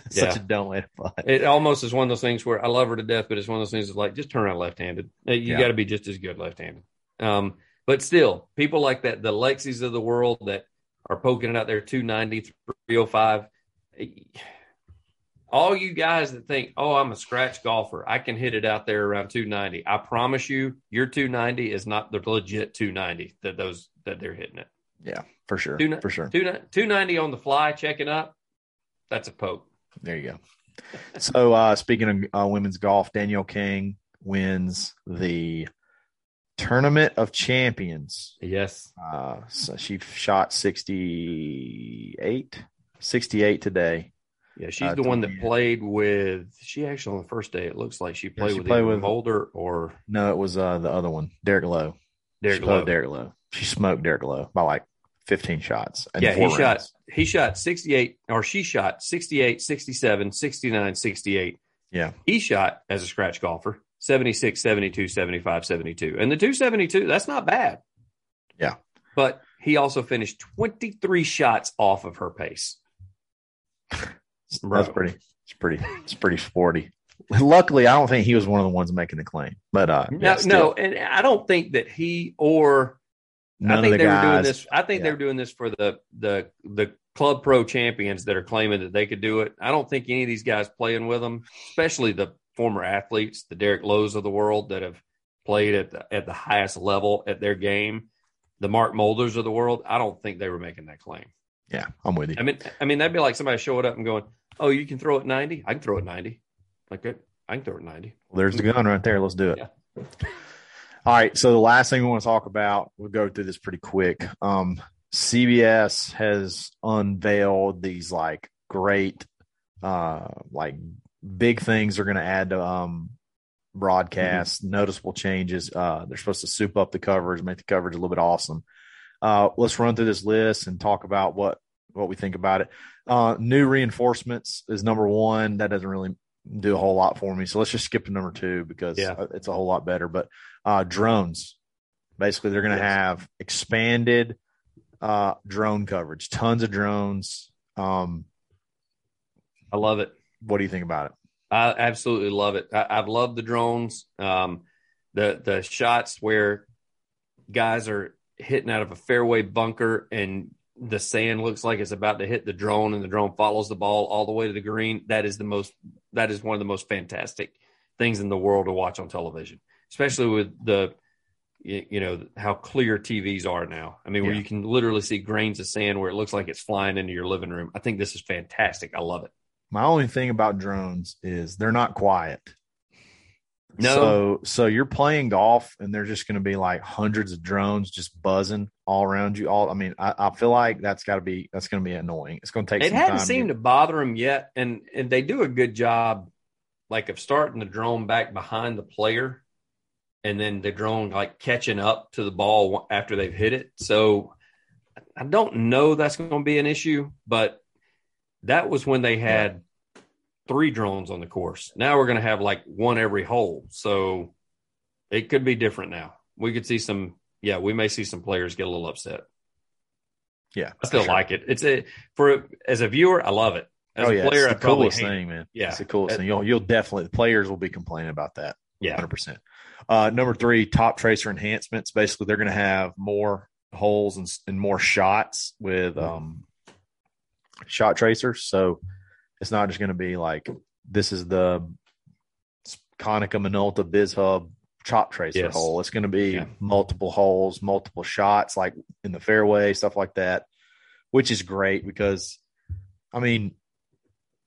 [LAUGHS] such a dumb way to putt. It almost is one of those things where I love her to death, but it's one of those things that's like just turn around left-handed. You yeah. got to be just as good left-handed. Um, But still, people like that, the Lexis of the world that are poking it out there 290, 305. All you guys that think, oh, I'm a scratch golfer, I can hit it out there around 290. I promise you, your 290 is not the legit 290 that those that they're hitting it. Yeah, for sure. Two, for sure. 290 on the fly, checking up. That's a poke. There you go. So, uh, speaking of uh, women's golf, Danielle Kang wins the Tournament of Champions. Yes. Uh, so she shot 68, 68 today. Yeah, she's Uh, the one that played with. She actually on the first day, it looks like she played she with played with- or No, it was uh, the other one, Derek Lowe. Derek she Lowe. Derek Lowe. She smoked Derek Lowe by like 15 shots. Yeah, he shot. He shot 68, or she shot 68, 67, 69, 68. Yeah. He shot as a scratch golfer 76, 72, 75, 72. And the 272, that's not bad. Yeah. But he also finished 23 shots off of her pace. That's pretty. It's pretty. It's pretty sporty. Luckily, I don't think he was one of the ones making the claim. But uh, No, yeah, no, and I don't think that he or none I think the they were doing this. I think they were doing this for the the the club pro champions that are claiming that they could do it. I don't think any of these guys playing with them, especially the former athletes, the Derek Lowe's of the world that have played at the, at the highest level at their game, the Mark Mulders of the world. I don't think they were making that claim. Yeah, I'm with you. I mean, I mean that'd be like somebody showing up and going, "Oh, you can throw it ninety? I can throw it ninety. Like it, I can throw it ninety. Well, there's the gun right there. Let's do it. Yeah. All right. So the last thing we want to talk about, we'll go through this pretty quick. Um, CBS has unveiled these like great, uh, like big things they're going to add to um, broadcast, noticeable changes. Uh, they're supposed to soup up the coverage, make the coverage a little bit awesome. Uh, let's run through this list and talk about what what we think about it. Uh, new reinforcements is number one. That doesn't really do a whole lot for me. So let's just skip to number two because Yeah. it's a whole lot better. But uh, drones, basically, they're going to have expanded uh, drone coverage, tons of drones. Um, I love it. what do you think about it? I absolutely love it. I, I've loved the drones. Um, the the shots where guys are hitting out of a fairway bunker and the sand looks like it's about to hit the drone and the drone follows the ball all the way to the green. That is the most that is one of the most fantastic things in the world to watch on television, especially with the you, know how clear TVs are now. I mean, where you can literally see grains of sand where it looks like it's flying into your living room. I think this is fantastic. I love it. My only thing about drones is they're not quiet. No. So so you're playing golf and there's just going to be like hundreds of drones just buzzing all around you. All I mean, I, I feel like that's got to be that's going to be annoying. It's going to take. it hadn't seemed to, to bother them yet and and they do a good job like of starting the drone back behind the player and then the drone like catching up to the ball after they've hit it so i don't know that's going to be an issue but that was when they had three drones on the course now we're going to have like one every hole so it could be different now we could see some yeah we may see some players get a little upset Yeah, I still sure. like it. It's a for as a viewer, I love it. As oh a yeah, player, it's the probably coolest it. thing, man. Yeah. it's the coolest Uh, thing. You'll you'll definitely the players will be complaining about that. Yeah, hundred percent. Uh, number three, top tracer enhancements. Basically, they're going to have more holes and, and more shots with um, shot tracers. So it's not just going to be like this is the Konica Minolta Biz Hub shot tracer Yes. hole. It's going to be Yeah. multiple holes, multiple shots, like in the fairway, stuff like that, which is great because, I mean,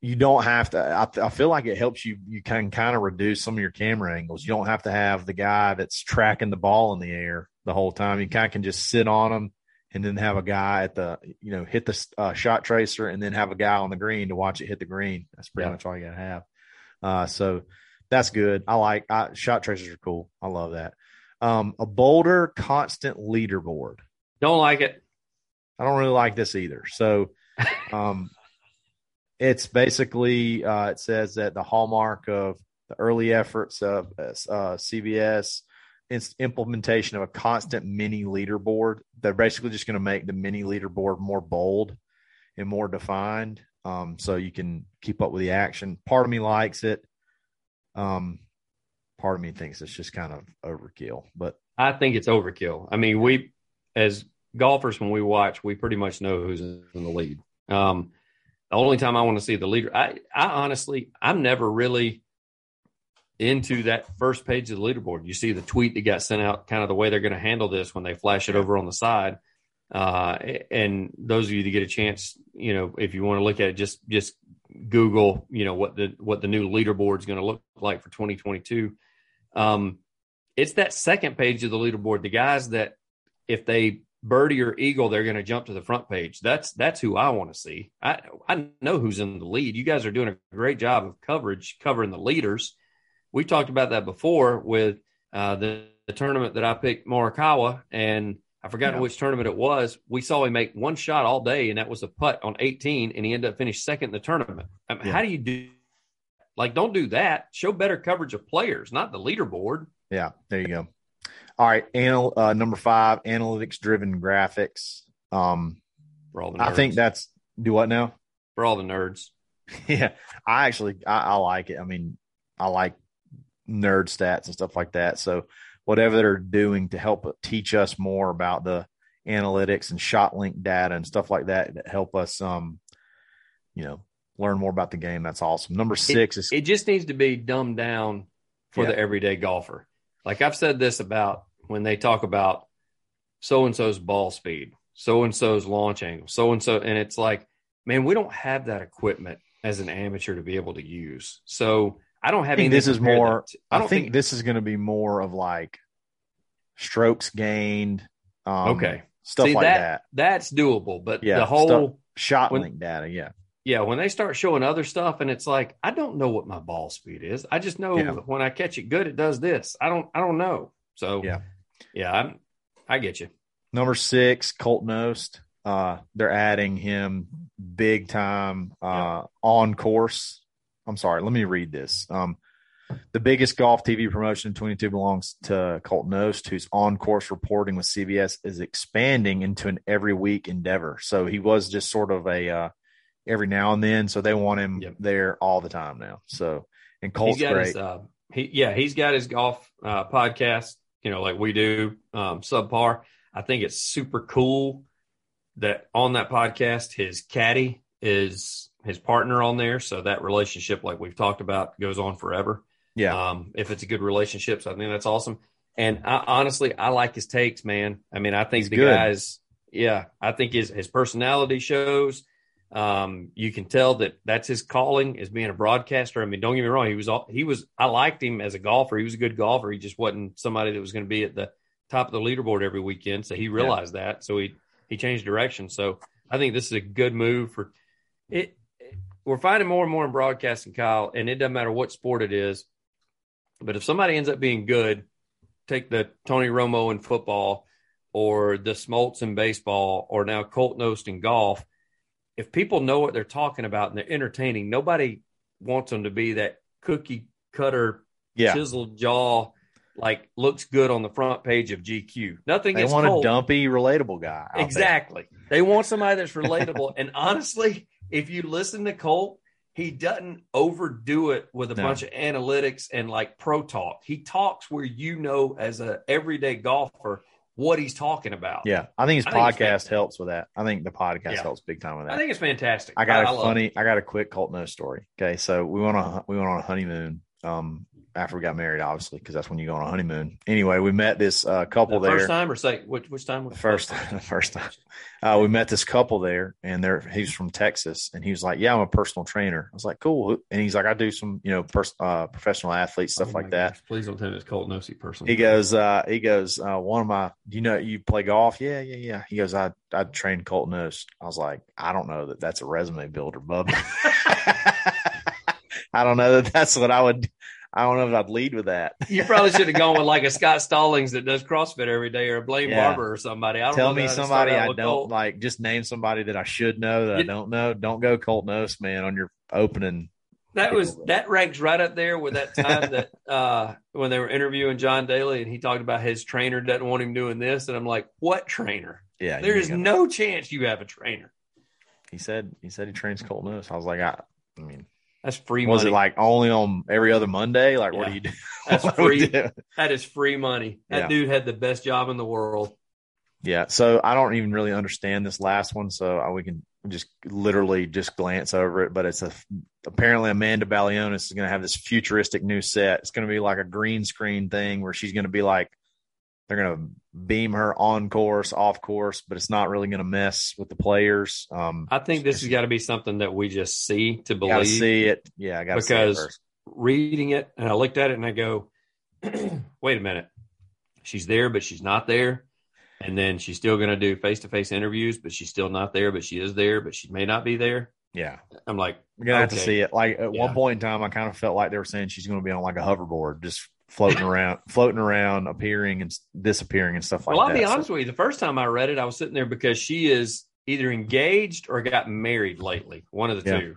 you don't have to. I, I feel like it helps you. You can kind of reduce some of your camera angles. You don't have to have the guy that's tracking the ball in the air the whole time. You kind of can just sit on them and then have a guy at the you know hit the uh, shot tracer and then have a guy on the green to watch it hit the green. That's pretty Yeah. much all you got to have. Uh, so that's good. I like I, shot tracers are cool. I love that. Um, a bolder constant leaderboard. don't like it. I don't really like this either. So, um, it's basically uh, it says that the hallmark of the early efforts of uh, CBS implementation of a constant mini leaderboard. They're basically just going to make the mini leaderboard more bold and more defined, um, so you can keep up with the action. Part of me likes it. Um, part of me thinks it's just kind of overkill, but I think it's overkill. I mean, we as golfers when we watch, we pretty much know who's in the lead. Um, the only time I want to see the leader, I, I honestly, I'm never really into that first page of the leaderboard. You see the tweet that got sent out, kind of the way they're going to handle this when they flash it over on the side. Uh, and those of you that get a chance, you know, if you want to look at it, just just Google, you know, what the what the new leaderboard is going to look like for 2022. Um, it's that second page of the leaderboard. The guys that if they birdie or eagle, they're going to jump to the front page. That's that's who I want to see. I I know who's in the lead. You guys are doing a great job of coverage, covering the leaders. We talked about that before with uh, the, the, tournament that I picked Morikawa, and I forgot yeah. which tournament it was. We saw him make one shot all day, and that was a putt on 18, and he ended up finishing second in the tournament. I mean, yeah. How do you do? Like, don't do that. Show better coverage of players, not the leaderboard. Yeah, there you go. All right, anal, uh, number five, analytics driven graphics. Um, for all the nerds. I think that's do what now? For all the nerds. [LAUGHS] yeah, I actually I, I like it. I mean, I like nerd stats and stuff like that. So whatever they're doing to help teach us more about the analytics and shot link data and stuff like that that help us um you know learn more about the game that's awesome number six it, is it just needs to be dumbed down for yeah. the everyday golfer like I've said this about when they talk about so and so's ball speed, so and so's launch angle, so and so, and it's like, man, we don't have that equipment as an amateur to be able to use. So I don't have. I this is more. I don't think, think, this is going to be more of like strokes gained. Um, okay, stuff See, like that, that, That's doable, but yeah, the whole stuff, shot when, link data, yeah yeah, when they start showing other stuff and it's like, I don't know what my ball speed is. I just know yeah. when I catch it good, it does this. I don't, I don't know. So yeah, yeah, I'm, I get you. Number six, Colt Knost. Uh, they're adding him big time uh, yeah. on course. I'm sorry, let me read this. Um, the biggest golf TV promotion in 22 belongs to Colt Knost, whose on course reporting with CBS is expanding into an every week endeavor. So he was just sort of a uh, every now and then. So they want him yep. there all the time now. So and Colt's great. His, uh, he yeah, he's got his golf uh, podcast. You know, like we do, um, subpar. I think it's super cool that on that podcast, his caddy is his partner on there. So that relationship, like we've talked about, goes on forever. Yeah. Um, if it's a good relationship, so I think that's awesome. And I, honestly, I like his takes, man. I mean, I think He's the good. guys, yeah, I think his his personality shows. Um, you can tell that that's his calling as being a broadcaster. I mean, don't get me wrong. He was, he was, I liked him as a golfer. He was a good golfer. He just wasn't somebody that was going to be at the top of the leaderboard every weekend. So he realized yeah. that. So he, he changed direction. So I think this is a good move for it. We're finding more and more in broadcasting, Kyle, and it doesn't matter what sport it is. But if somebody ends up being good, take the Tony Romo in football or the Smoltz in baseball or now Colt Knost in golf if people know what they're talking about and they're entertaining, nobody wants them to be that cookie cutter, yeah. chiseled jaw, like looks good on the front page of GQ. Nothing. They want cold. a dumpy, relatable guy. Exactly. They want somebody that's [LAUGHS] relatable. and honestly, if you listen to Colt, he doesn't overdo it with a no. bunch of analytics and like pro talk. He talks where you know, as a everyday golfer, what he's talking about. Yeah, I think his I podcast think helps with that. I think the podcast yeah. helps big time with that. I think it's fantastic. I got I, a funny. I got a quick Colt Knost story. Okay, so we went on we went on a honeymoon um, after we got married, obviously, because that's when you go on a honeymoon. Anyway, we met this uh, couple the there. First time or second? Which, which time? Was first time. [LAUGHS] The first time. Uh, we met this couple there, and they're he's from Texas, and he was like, "Yeah, I'm a personal trainer." I was like, "Cool," and he's like, "I do some, you know, pers- uh, professional athletes stuff oh like that." Gosh, please don't tell me it's Colt Nosey person. He goes, uh, he goes, uh, one of my, do you know, you play golf? Yeah, yeah, yeah. He goes, I I trained Colt Knost. I was like, I don't know that that's a resume builder, bub. [LAUGHS] I don't know that that's what I would I don't know if I'd lead with that. you probably should have gone with like a [LAUGHS] Scott Stallings that does CrossFit every day, or a Blaine yeah. Barber or somebody. I don't tell me somebody I don't like. Just name somebody that I should know that I don't know. Don't go Colt Knost, man, on your opening. That was that ranks right up there with that time that [LAUGHS] uh, when they were interviewing John Daly and he talked about his trainer doesn't want him doing this, and I'm like, what trainer? Yeah, there is no chance you have a trainer. He said he said he trains Colt Knost. I was like, I, I mean, That's free Was money. it like only on every other Monday? Like, what do you do? [LAUGHS] That's What do we free. do? that is free money. That Yeah. dude had the best job in the world. Yeah. So I don't even really understand this last one. So I, we can just literally just glance over it. But it's a apparently Amanda Balionis is going to have this futuristic new set. It's going to be like a green screen thing where she's going to be like, they're going to beam her on course, off course, but it's not really going to mess with the players. Um, I think this has got to be something that we just see to to believe. see it. Yeah. I got to see it Because- Reading it, and I looked at it and I go, [CLEARS THROAT] wait a minute. She's there, but she's not there. And then she's still going to do face to face interviews, but she's still not there, but she is there, but she may not be there. Yeah. I'm like, We're gonna have to see it. Like at Yeah. one point in time, I kind of felt like they were saying she's going to be on like a hoverboard, just floating around, floating around, appearing and disappearing and stuff like well, that. Well, I'll be So- honest with you. The first time I read it, I was sitting there because she is either engaged or got married lately, one of the Yeah. two.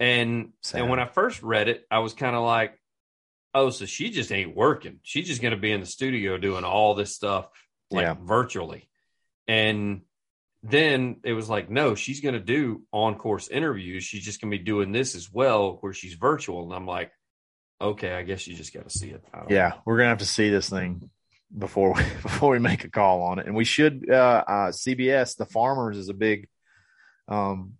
And Sad. and when I first read it, I was kind of like, oh, so she just ain't working. She's just going to be in the studio doing all this stuff like Yeah. virtually. And then it was like, no, she's going to do on course interviews. She's just going to be doing this as well, where she's virtual. And I'm like, okay, I guess you just got to see it. Yeah, we're gonna have to see this thing before we, [LAUGHS] before we make a call on it, and we should. Uh, uh, CBS, the Farmers is a big. Um,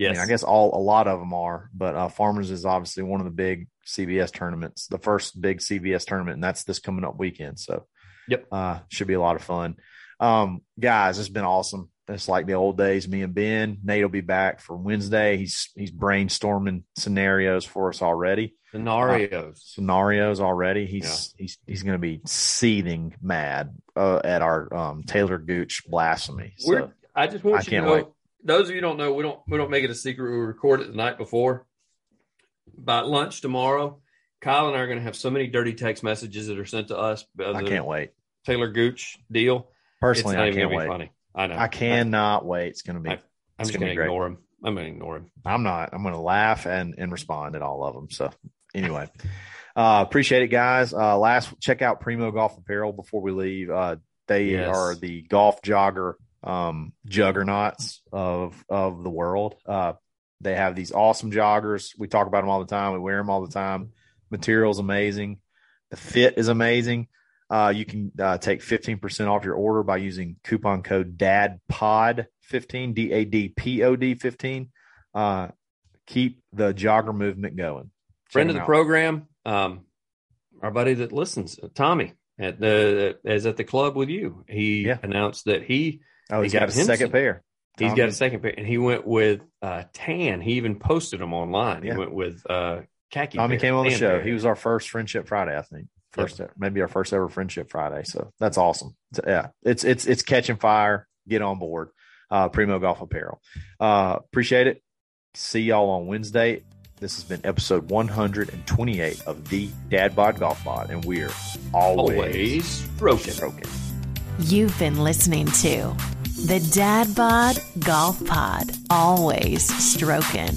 I, mean, I guess all a lot of them are, but uh, Farmers is obviously one of the big CBS tournaments, the first big CBS tournament, and that's this coming up weekend. So, Yep. uh, should be a lot of fun. Um, guys, it's been awesome. It's like the old days. Me and Ben, Nate will be back for Wednesday. He's he's brainstorming scenarios for us already Scenarios. scenarios already. He's he's he's going to be seething mad uh, at our um, Talor Gooch blasphemy. So, I just want I you to know, wait. those of you who don't know, we don't we don't make it a secret. We record it the night before. By lunch tomorrow, Kyle and I are going to have so many dirty text messages that are sent to us. By I can't wait. Talor Gooch deal. Personally, it's not I even can't wait. funny. I know. I cannot wait. It's going to be. I- I'm just gonna going be to great. ignore him. I'm going to ignore him. I'm not. I'm going to laugh and and respond at all of them. So anyway, uh, appreciate it, guys. Uh, last check out Primo Golf Apparel before we leave. Uh, they Yes. are the golf jogger um, juggernauts of of the world. Uh, they have these awesome joggers. We talk about them all the time. We wear them all the time. Material's amazing. The fit is amazing. Uh, you can uh, take 15% off your order by using coupon code DADPOD15, D A D P O D 15. Uh, keep the jogger movement going. Friend of the out. program, um, our buddy that listens, Tommy, at the is at the club with you. He Yeah. announced that he Oh, he's he got, got a second pair. He's got a second pair, and he went with uh, tan. He even posted them online. Yeah. He went with uh, khaki. Tommy pair, came on the show. pair. He was our first Friendship Friday, I think. First, maybe our first ever Friendship Friday. So that's awesome. So, yeah, it's it's it's catching fire. Get on board. Uh, Primo Golf Apparel. Uh, appreciate it. See y'all on Wednesday. This has been episode 128 of the Dad Bod Golf Pod, and we're always, always broken. broken. You've been listening to the Dad Bod Golf Pod. Always stroking.